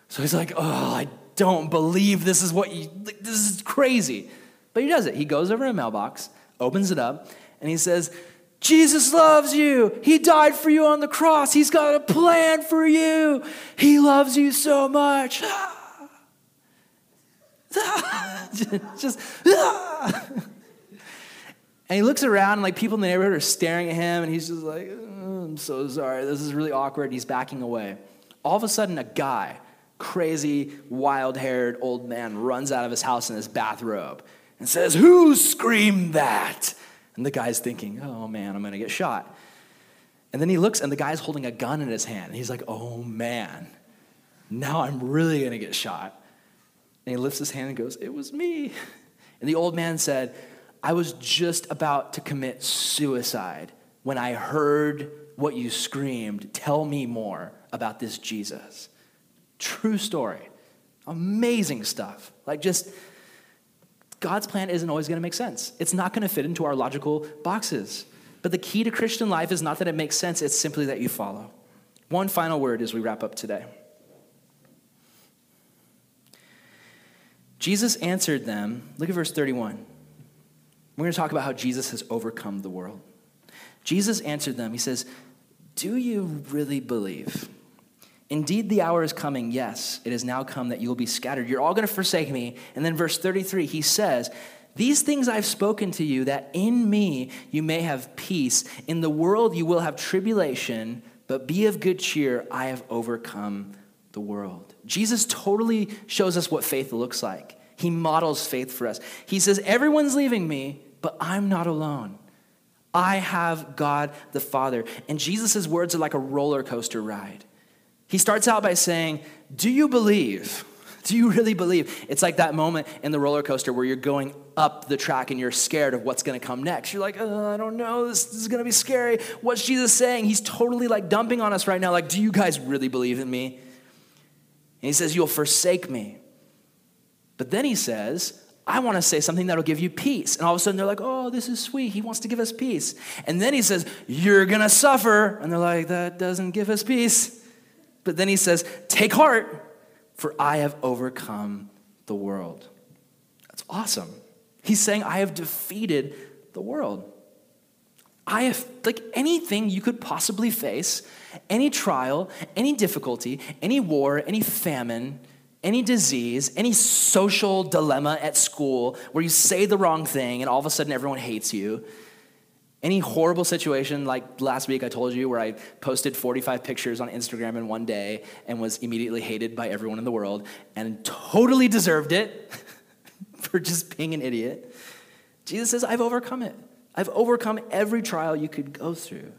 So he's like, oh, I don't believe this is what you, this is crazy. But he does it. He goes over to a mailbox, opens it up, and he says, Jesus loves you. He died for you on the cross. He's got a plan for you. He loves you so much. *laughs* *laughs* Just, *laughs* and he looks around, and like people in the neighborhood are staring at him, and he's just like, oh, I'm so sorry. This is really awkward. And he's backing away. All of a sudden, a guy, crazy, wild haired old man, runs out of his house in his bathrobe and says, Who screamed that? And the guy's thinking, oh man, I'm gonna get shot. And then he looks and the guy's holding a gun in his hand. And he's like, oh man, now I'm really gonna get shot. And he lifts his hand and goes, it was me. And the old man said, I was just about to commit suicide when I heard what you screamed. Tell me more about this Jesus. True story. Amazing stuff. Like just God's plan isn't always going to make sense. It's not going to fit into our logical boxes. But the key to Christian life is not that it makes sense, it's simply that you follow. One final word as we wrap up today. Jesus answered them. Look at verse 31. We're going to talk about how Jesus has overcome the world. Jesus answered them. He says, Do you really believe? Indeed, the hour is coming. Yes, it has now come that you will be scattered. You're all going to forsake me. And then, verse 33, he says, These things I've spoken to you, that in me you may have peace. In the world you will have tribulation, but be of good cheer. I have overcome the world. Jesus totally shows us what faith looks like. He models faith for us. He says, Everyone's leaving me, but I'm not alone. I have God the Father. And Jesus' words are like a roller coaster ride. He starts out by saying, Do you believe? Do you really believe? It's like that moment in the roller coaster where you're going up the track and you're scared of what's going to come next. You're like, oh, I don't know. This, this is going to be scary. What's Jesus saying? He's totally like dumping on us right now. Like, do you guys really believe in me? And he says, You'll forsake me. But then he says, I want to say something that'll give you peace. And all of a sudden they're like, oh, this is sweet. He wants to give us peace. And then he says, You're going to suffer. And they're like, That doesn't give us peace. But then he says, Take heart, for I have overcome the world. That's awesome. He's saying, I have defeated the world. I have, like anything you could possibly face, any trial, any difficulty, any war, any famine, any disease, any social dilemma at school where you say the wrong thing and all of a sudden everyone hates you, any horrible situation like last week I told you where I posted 45 pictures on Instagram in one day and was immediately hated by everyone in the world and totally deserved it *laughs* for just being an idiot. Jesus says, I've overcome it. I've overcome every trial you could go through.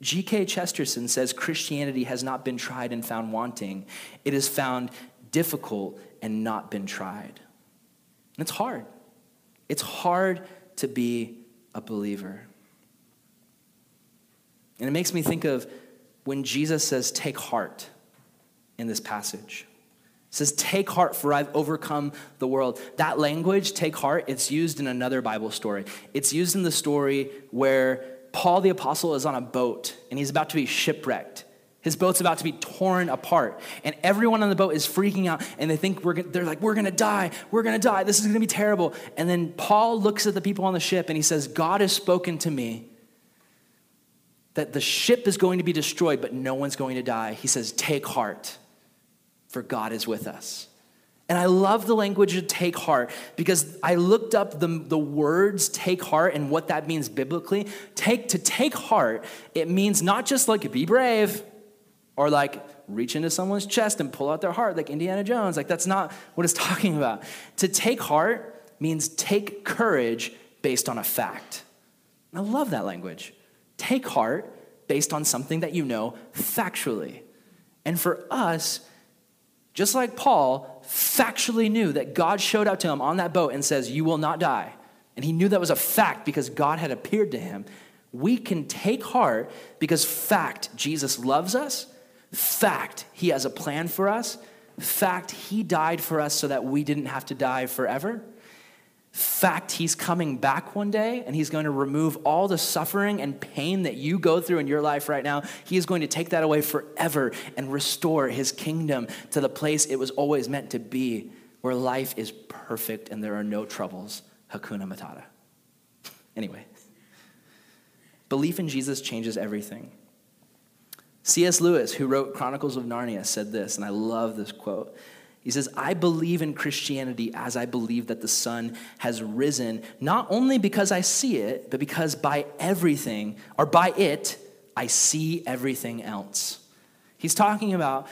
G.K. Chesterton says Christianity has not been tried and found wanting, it is found difficult and not been tried. And it's hard. It's hard to be a believer. And it makes me think of when Jesus says, Take heart in this passage. It says, Take heart, for I've overcome the world. That language, take heart, it's used in another Bible story. It's used in the story where Paul the Apostle is on a boat and he's about to be shipwrecked. His boat's about to be torn apart, and everyone on the boat is freaking out, and they think we're they're like, we're gonna die, we're gonna die, this is gonna be terrible. And then Paul looks at the people on the ship and he says, God has spoken to me that the ship is going to be destroyed, but no one's going to die. He says, Take heart, for God is with us. And I love the language of take heart because I looked up the, the words take heart and what that means biblically. Take to take heart, it means not just like be brave or like reach into someone's chest and pull out their heart like Indiana Jones. Like that's not what it's *laughs* talking about. To take heart means take courage based on a fact. I love that language take heart based on something that you know factually. And for us, just like Paul factually knew that God showed up to him on that boat and says, You will not die. And he knew that was a fact because God had appeared to him. We can take heart because fact, Jesus loves us. Fact, he has a plan for us. Fact, he died for us so that we didn't have to die forever fact he's coming back one day and he's going to remove all the suffering and pain that you go through in your life right now. He is going to take that away forever and restore his kingdom to the place it was always meant to be, where life is perfect and there are no troubles. Hakuna Matata. Anyway, Belief in Jesus changes everything. C.S. Lewis, who wrote Chronicles of Narnia, said this, and I love this quote. He says, I believe in Christianity as I believe that the sun has risen, not only because I see it, but because by everything, or by it, I see everything else. He's talking about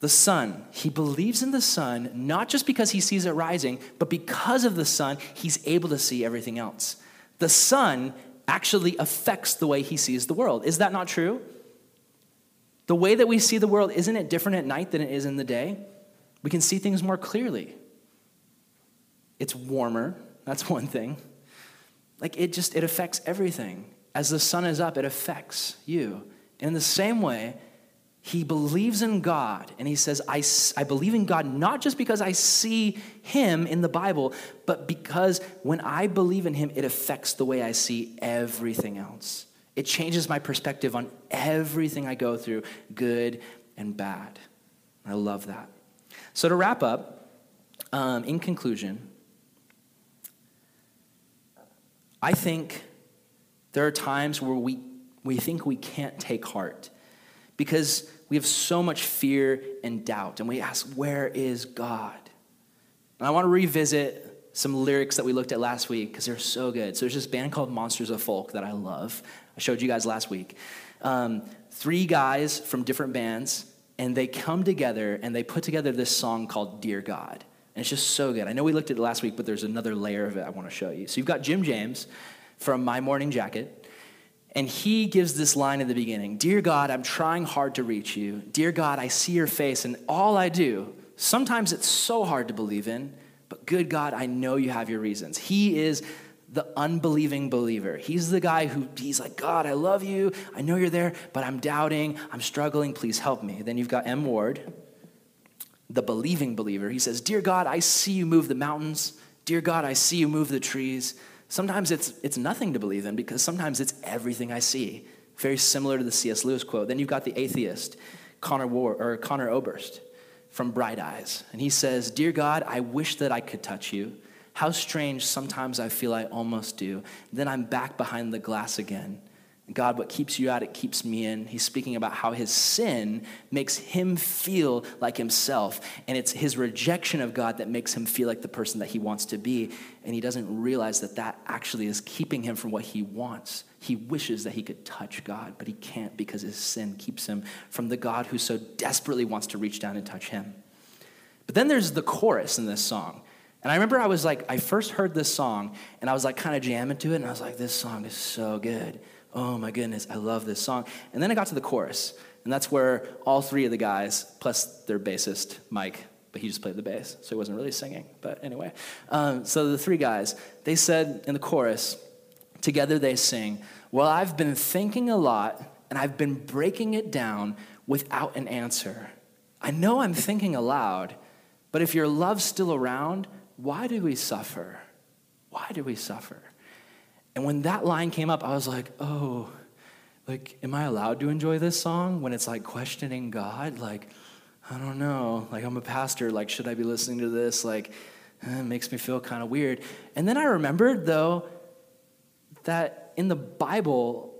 the sun. He believes in the sun not just because he sees it rising, but because of the sun, he's able to see everything else. The sun actually affects the way he sees the world. Is that not true? The way that we see the world, isn't it different at night than it is in the day? We can see things more clearly. It's warmer, that's *laughs* one thing. Like it just it affects everything. As the sun is up, it affects you. And in the same way, he believes in God and he says, I, I believe in God not just because I see him in the Bible, but because when I believe in him, it affects the way I see everything else. It changes my perspective on everything I go through, good and bad. I love that. So, to wrap up, um, in conclusion, I think there are times where we, we think we can't take heart because we have so much fear and doubt, and we ask, Where is God? And I want to revisit some lyrics that we looked at last week because they're so good. So there's this band called Monsters of Folk that I love. I showed you guys last week. Um, three guys from different bands, and they come together and they put together this song called Dear God. And it's just so good. I know we looked at it last week, but there's another layer of it I want to show you. So you've got Jim James from My Morning Jacket, and he gives this line in the beginning Dear God, I'm trying hard to reach you. Dear God, I see your face, and all I do, sometimes it's so hard to believe in, but good God, I know you have your reasons. He is the unbelieving believer. He's the guy who he's like, God, I love you. I know you're there, but I'm doubting. I'm struggling. Please help me. Then you've got M. Ward, the believing believer. He says, Dear God, I see you move the mountains. Dear God, I see you move the trees. Sometimes it's, it's nothing to believe in because sometimes it's everything I see. Very similar to the C.S. Lewis quote. Then you've got the atheist, Conor, War, or Conor Oberst from Bright Eyes. And he says, Dear God, I wish that I could touch you how strange sometimes I feel I almost do. Then I'm back behind the glass again. God, what keeps you out, it keeps me in. He's speaking about how his sin makes him feel like himself. And it's his rejection of God that makes him feel like the person that he wants to be. And he doesn't realize that that actually is keeping him from what he wants. He wishes that he could touch God, but he can't because his sin keeps him from the God who so desperately wants to reach down and touch him. But then there's the chorus in this song. And I remember I was like, I first heard this song and I was like kind of jamming to it and I was like, this song is so good. Oh my goodness, I love this song. And then I got to the chorus and that's where all three of the guys, plus their bassist, Mike, but he just played the bass, so he wasn't really singing. But anyway, um, so the three guys, they said in the chorus, together they sing, Well, I've been thinking a lot and I've been breaking it down without an answer. I know I'm thinking aloud, but if your love's still around, why do we suffer? Why do we suffer? And when that line came up, I was like, oh, like, am I allowed to enjoy this song when it's like questioning God? Like, I don't know. Like, I'm a pastor. Like, should I be listening to this? Like, eh, it makes me feel kind of weird. And then I remembered, though, that in the Bible,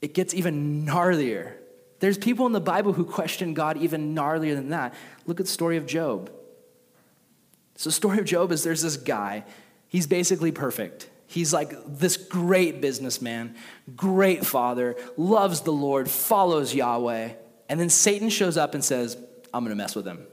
it gets even gnarlier. There's people in the Bible who question God even gnarlier than that. Look at the story of Job. So, the story of Job is there's this guy, he's basically perfect. He's like this great businessman, great father, loves the Lord, follows Yahweh. And then Satan shows up and says, I'm gonna mess with him.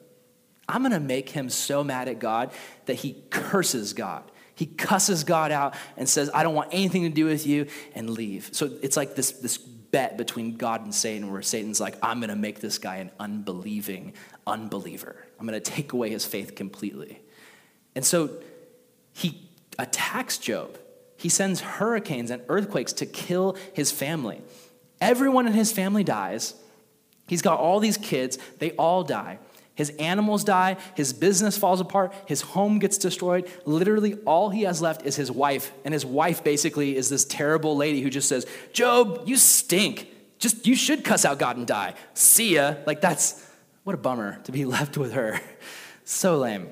I'm gonna make him so mad at God that he curses God. He cusses God out and says, I don't want anything to do with you, and leave. So it's like this, this bet between God and Satan where Satan's like, I'm gonna make this guy an unbelieving unbeliever. I'm gonna take away his faith completely. And so he attacks Job. He sends hurricanes and earthquakes to kill his family. Everyone in his family dies. He's got all these kids, they all die. His animals die, his business falls apart, his home gets destroyed. Literally, all he has left is his wife. And his wife basically is this terrible lady who just says, Job, you stink. Just, you should cuss out God and die. See ya. Like, that's, what a bummer to be *laughs* left with her. So lame.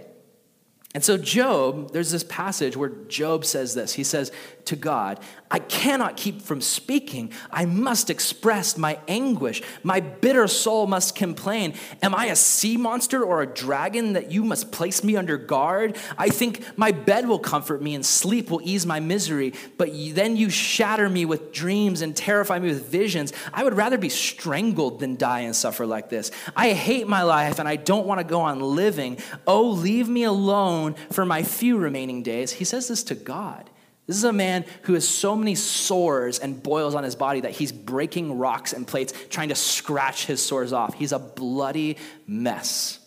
And so, Job, there's this passage where Job says this. He says to God, I cannot keep from speaking. I must express my anguish. My bitter soul must complain. Am I a sea monster or a dragon that you must place me under guard? I think my bed will comfort me and sleep will ease my misery, but then you shatter me with dreams and terrify me with visions. I would rather be strangled than die and suffer like this. I hate my life and I don't want to go on living. Oh, leave me alone for my few remaining days. He says this to God. This is a man who has so many sores and boils on his body that he's breaking rocks and plates, trying to scratch his sores off. He's a bloody mess.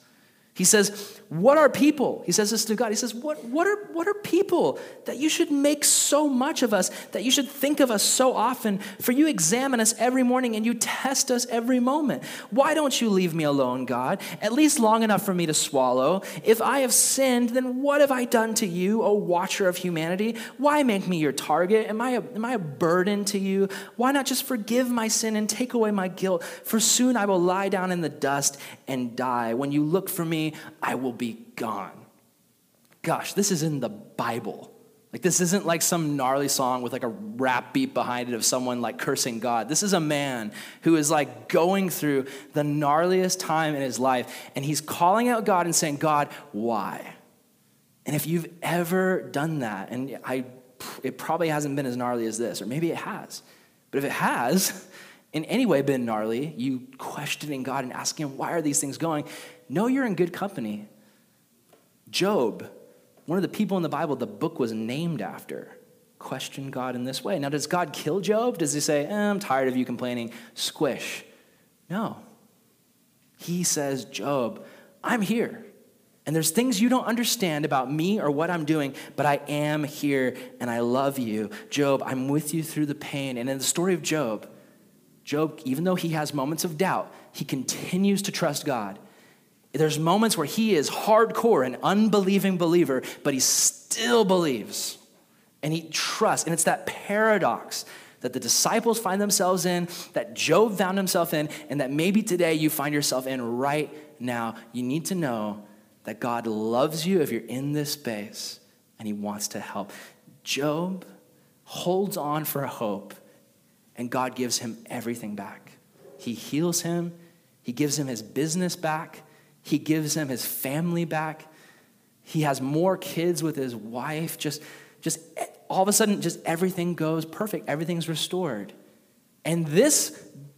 He says, what are people? He says this to God. He says, what, what, are, what are people that you should make so much of us, that you should think of us so often? For you examine us every morning and you test us every moment. Why don't you leave me alone, God? At least long enough for me to swallow. If I have sinned, then what have I done to you, O watcher of humanity? Why make me your target? Am I a, am I a burden to you? Why not just forgive my sin and take away my guilt? For soon I will lie down in the dust and die. When you look for me, I will be gone. Gosh, this is in the Bible. Like, this isn't like some gnarly song with like a rap beat behind it of someone like cursing God. This is a man who is like going through the gnarliest time in his life, and he's calling out God and saying, God, why? And if you've ever done that, and I, it probably hasn't been as gnarly as this, or maybe it has, but if it has, *laughs* in any way been gnarly, you questioning God and asking Him, why are these things going? know you're in good company. Job, one of the people in the Bible the book was named after, questioned God in this way. Now, does God kill Job? Does he say, eh, I'm tired of you complaining, squish? No. He says, Job, I'm here. And there's things you don't understand about me or what I'm doing, but I am here and I love you. Job, I'm with you through the pain. And in the story of Job, Job, even though he has moments of doubt, he continues to trust God. There's moments where he is hardcore, an unbelieving believer, but he still believes and he trusts. And it's that paradox that the disciples find themselves in, that Job found himself in, and that maybe today you find yourself in right now. You need to know that God loves you if you're in this space and he wants to help. Job holds on for hope, and God gives him everything back. He heals him, he gives him his business back. He gives him his family back. He has more kids with his wife. Just, just all of a sudden, just everything goes perfect. Everything's restored. And this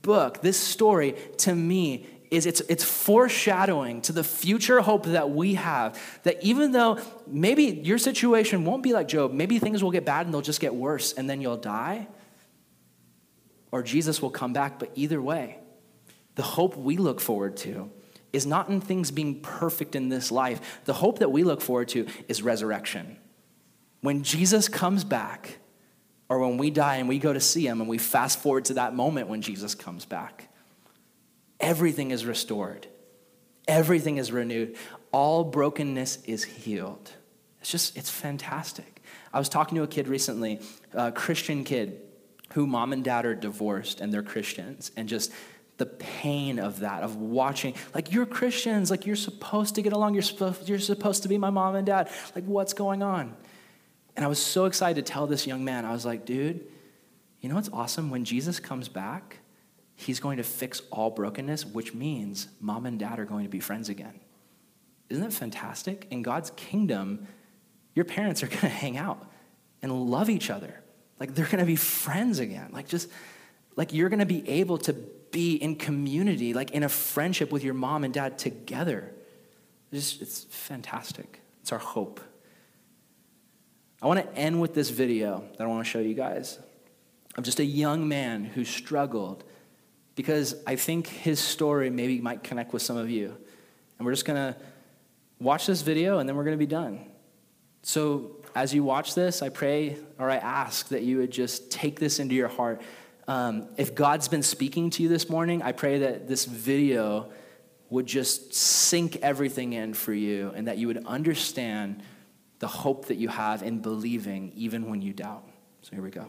book, this story, to me, is it's, it's foreshadowing to the future hope that we have. That even though maybe your situation won't be like Job, maybe things will get bad and they'll just get worse and then you'll die, or Jesus will come back. But either way, the hope we look forward to is not in things being perfect in this life. The hope that we look forward to is resurrection. When Jesus comes back, or when we die and we go to see him and we fast forward to that moment when Jesus comes back, everything is restored, everything is renewed, all brokenness is healed. It's just, it's fantastic. I was talking to a kid recently, a Christian kid, who mom and dad are divorced and they're Christians, and just the pain of that, of watching, like, you're Christians, like, you're supposed to get along, you're supposed, you're supposed to be my mom and dad. Like, what's going on? And I was so excited to tell this young man, I was like, dude, you know what's awesome? When Jesus comes back, he's going to fix all brokenness, which means mom and dad are going to be friends again. Isn't that fantastic? In God's kingdom, your parents are going *laughs* to hang out and love each other. Like, they're going to be friends again. Like, just like you're going to be able to be in community, like in a friendship with your mom and dad together. It's, it's fantastic. It's our hope. I want to end with this video that I want to show you guys of just a young man who struggled because I think his story maybe might connect with some of you. And we're just going to watch this video and then we're going to be done. So, as you watch this, I pray or I ask that you would just take this into your heart um, if God's been speaking to you this morning, I pray that this video would just sink everything in for you and that you would understand the hope that you have in believing even when you doubt. So here we go.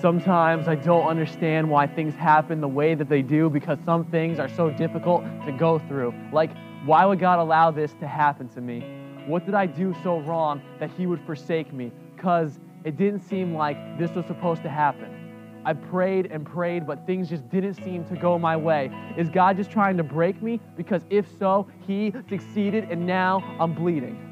Sometimes I don't understand why things happen the way that they do because some things are so difficult to go through. Like, why would God allow this to happen to me? What did I do so wrong that He would forsake me? Because it didn't seem like this was supposed to happen. I prayed and prayed, but things just didn't seem to go my way. Is God just trying to break me? Because if so, He succeeded and now I'm bleeding.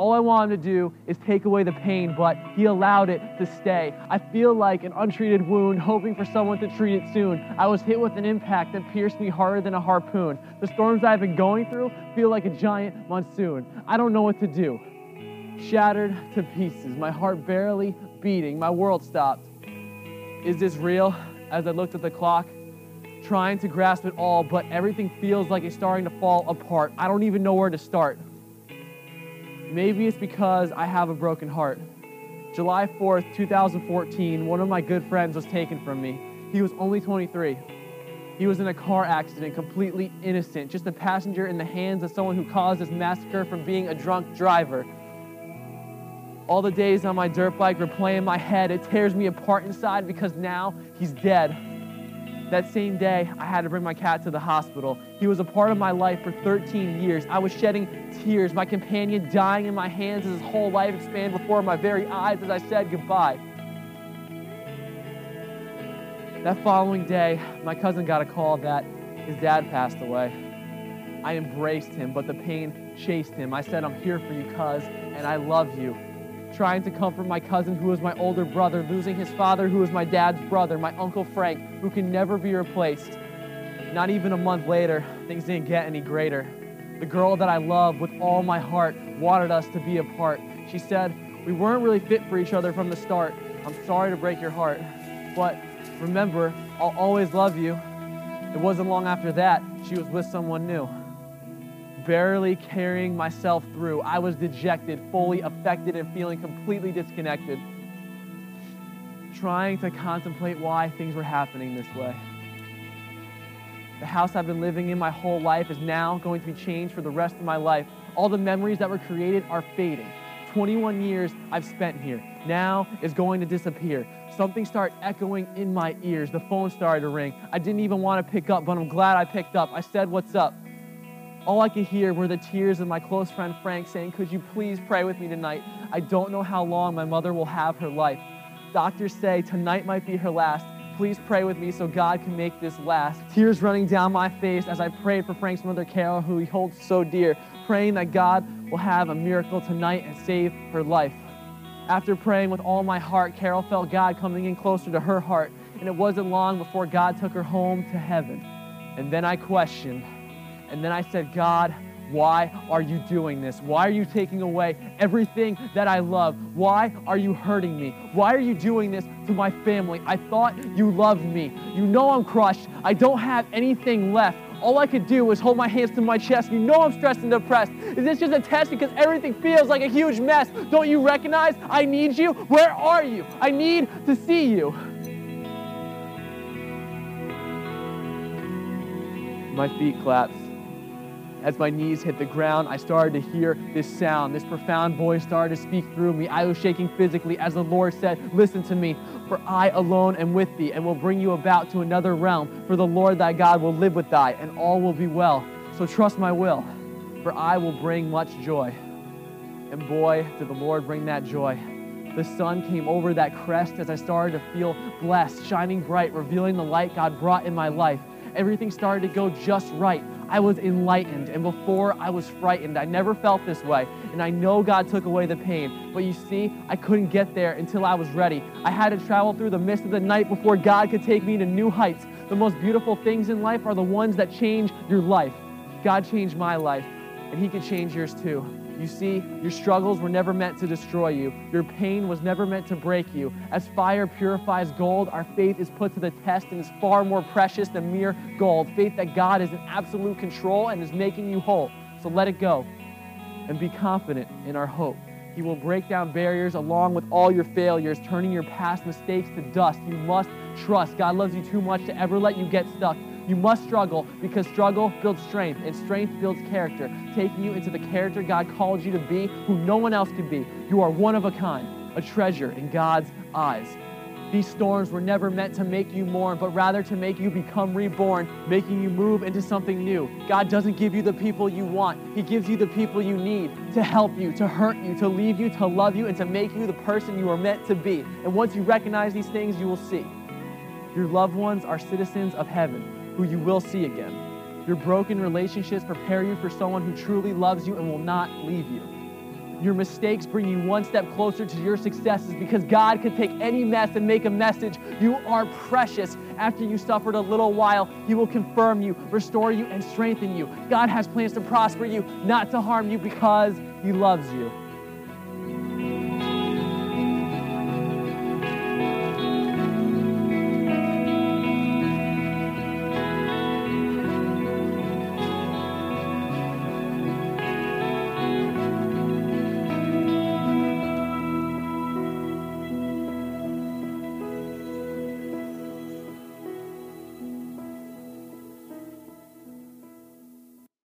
All I want him to do is take away the pain, but he allowed it to stay. I feel like an untreated wound, hoping for someone to treat it soon. I was hit with an impact that pierced me harder than a harpoon. The storms I've been going through feel like a giant monsoon. I don't know what to do. Shattered to pieces, my heart barely beating, my world stopped. Is this real? As I looked at the clock, trying to grasp it all, but everything feels like it's starting to fall apart. I don't even know where to start. Maybe it's because I have a broken heart. July 4th, 2014, one of my good friends was taken from me. He was only 23. He was in a car accident, completely innocent, just a passenger in the hands of someone who caused this massacre from being a drunk driver. All the days on my dirt bike replay in my head. It tears me apart inside because now he's dead. That same day, I had to bring my cat to the hospital. He was a part of my life for 13 years. I was shedding tears, my companion dying in my hands as his whole life expanded before my very eyes as I said goodbye. That following day, my cousin got a call that his dad passed away. I embraced him, but the pain chased him. I said, I'm here for you, cuz, and I love you trying to comfort my cousin who was my older brother, losing his father who was my dad's brother, my uncle Frank, who can never be replaced. Not even a month later, things didn't get any greater. The girl that I loved with all my heart wanted us to be apart. She said, We weren't really fit for each other from the start. I'm sorry to break your heart, but remember, I'll always love you. It wasn't long after that, she was with someone new barely carrying myself through. I was dejected, fully affected, and feeling completely disconnected. Trying to contemplate why things were happening this way. The house I've been living in my whole life is now going to be changed for the rest of my life. All the memories that were created are fading. 21 years I've spent here now is going to disappear. Something started echoing in my ears. The phone started to ring. I didn't even want to pick up, but I'm glad I picked up. I said, What's up? All I could hear were the tears of my close friend Frank saying, Could you please pray with me tonight? I don't know how long my mother will have her life. Doctors say tonight might be her last. Please pray with me so God can make this last. Tears running down my face as I prayed for Frank's mother, Carol, who he holds so dear, praying that God will have a miracle tonight and save her life. After praying with all my heart, Carol felt God coming in closer to her heart, and it wasn't long before God took her home to heaven. And then I questioned, and then I said, God, why are you doing this? Why are you taking away everything that I love? Why are you hurting me? Why are you doing this to my family? I thought you loved me. You know I'm crushed. I don't have anything left. All I could do was hold my hands to my chest. You know I'm stressed and depressed. Is this just a test because everything feels like a huge mess? Don't you recognize I need you? Where are you? I need to see you. My feet collapsed as my knees hit the ground, I started to hear this sound. This profound voice started to speak through me. I was shaking physically as the Lord said, Listen to me, for I alone am with thee, and will bring you about to another realm. For the Lord thy God will live with thee, and all will be well. So trust my will, for I will bring much joy. And boy, did the Lord bring that joy. The sun came over that crest as I started to feel blessed, shining bright, revealing the light God brought in my life. Everything started to go just right. I was enlightened. And before I was frightened, I never felt this way. And I know God took away the pain. But you see, I couldn't get there until I was ready. I had to travel through the mist of the night before God could take me to new heights. The most beautiful things in life are the ones that change your life. God changed my life, and He can change yours too. You see, your struggles were never meant to destroy you. Your pain was never meant to break you. As fire purifies gold, our faith is put to the test and is far more precious than mere gold. Faith that God is in absolute control and is making you whole. So let it go and be confident in our hope. He will break down barriers along with all your failures, turning your past mistakes to dust. You must trust. God loves you too much to ever let you get stuck. You must struggle because struggle builds strength and strength builds character, taking you into the character God called you to be, who no one else can be. You are one of a kind, a treasure in God's eyes. These storms were never meant to make you mourn, but rather to make you become reborn, making you move into something new. God doesn't give you the people you want, He gives you the people you need to help you, to hurt you, to leave you, to love you, and to make you the person you are meant to be. And once you recognize these things, you will see. Your loved ones are citizens of heaven who you will see again. Your broken relationships prepare you for someone who truly loves you and will not leave you. Your mistakes bring you one step closer to your successes because God could take any mess and make a message. You are precious. After you suffered a little while, He will confirm you, restore you, and strengthen you. God has plans to prosper you, not to harm you because He loves you.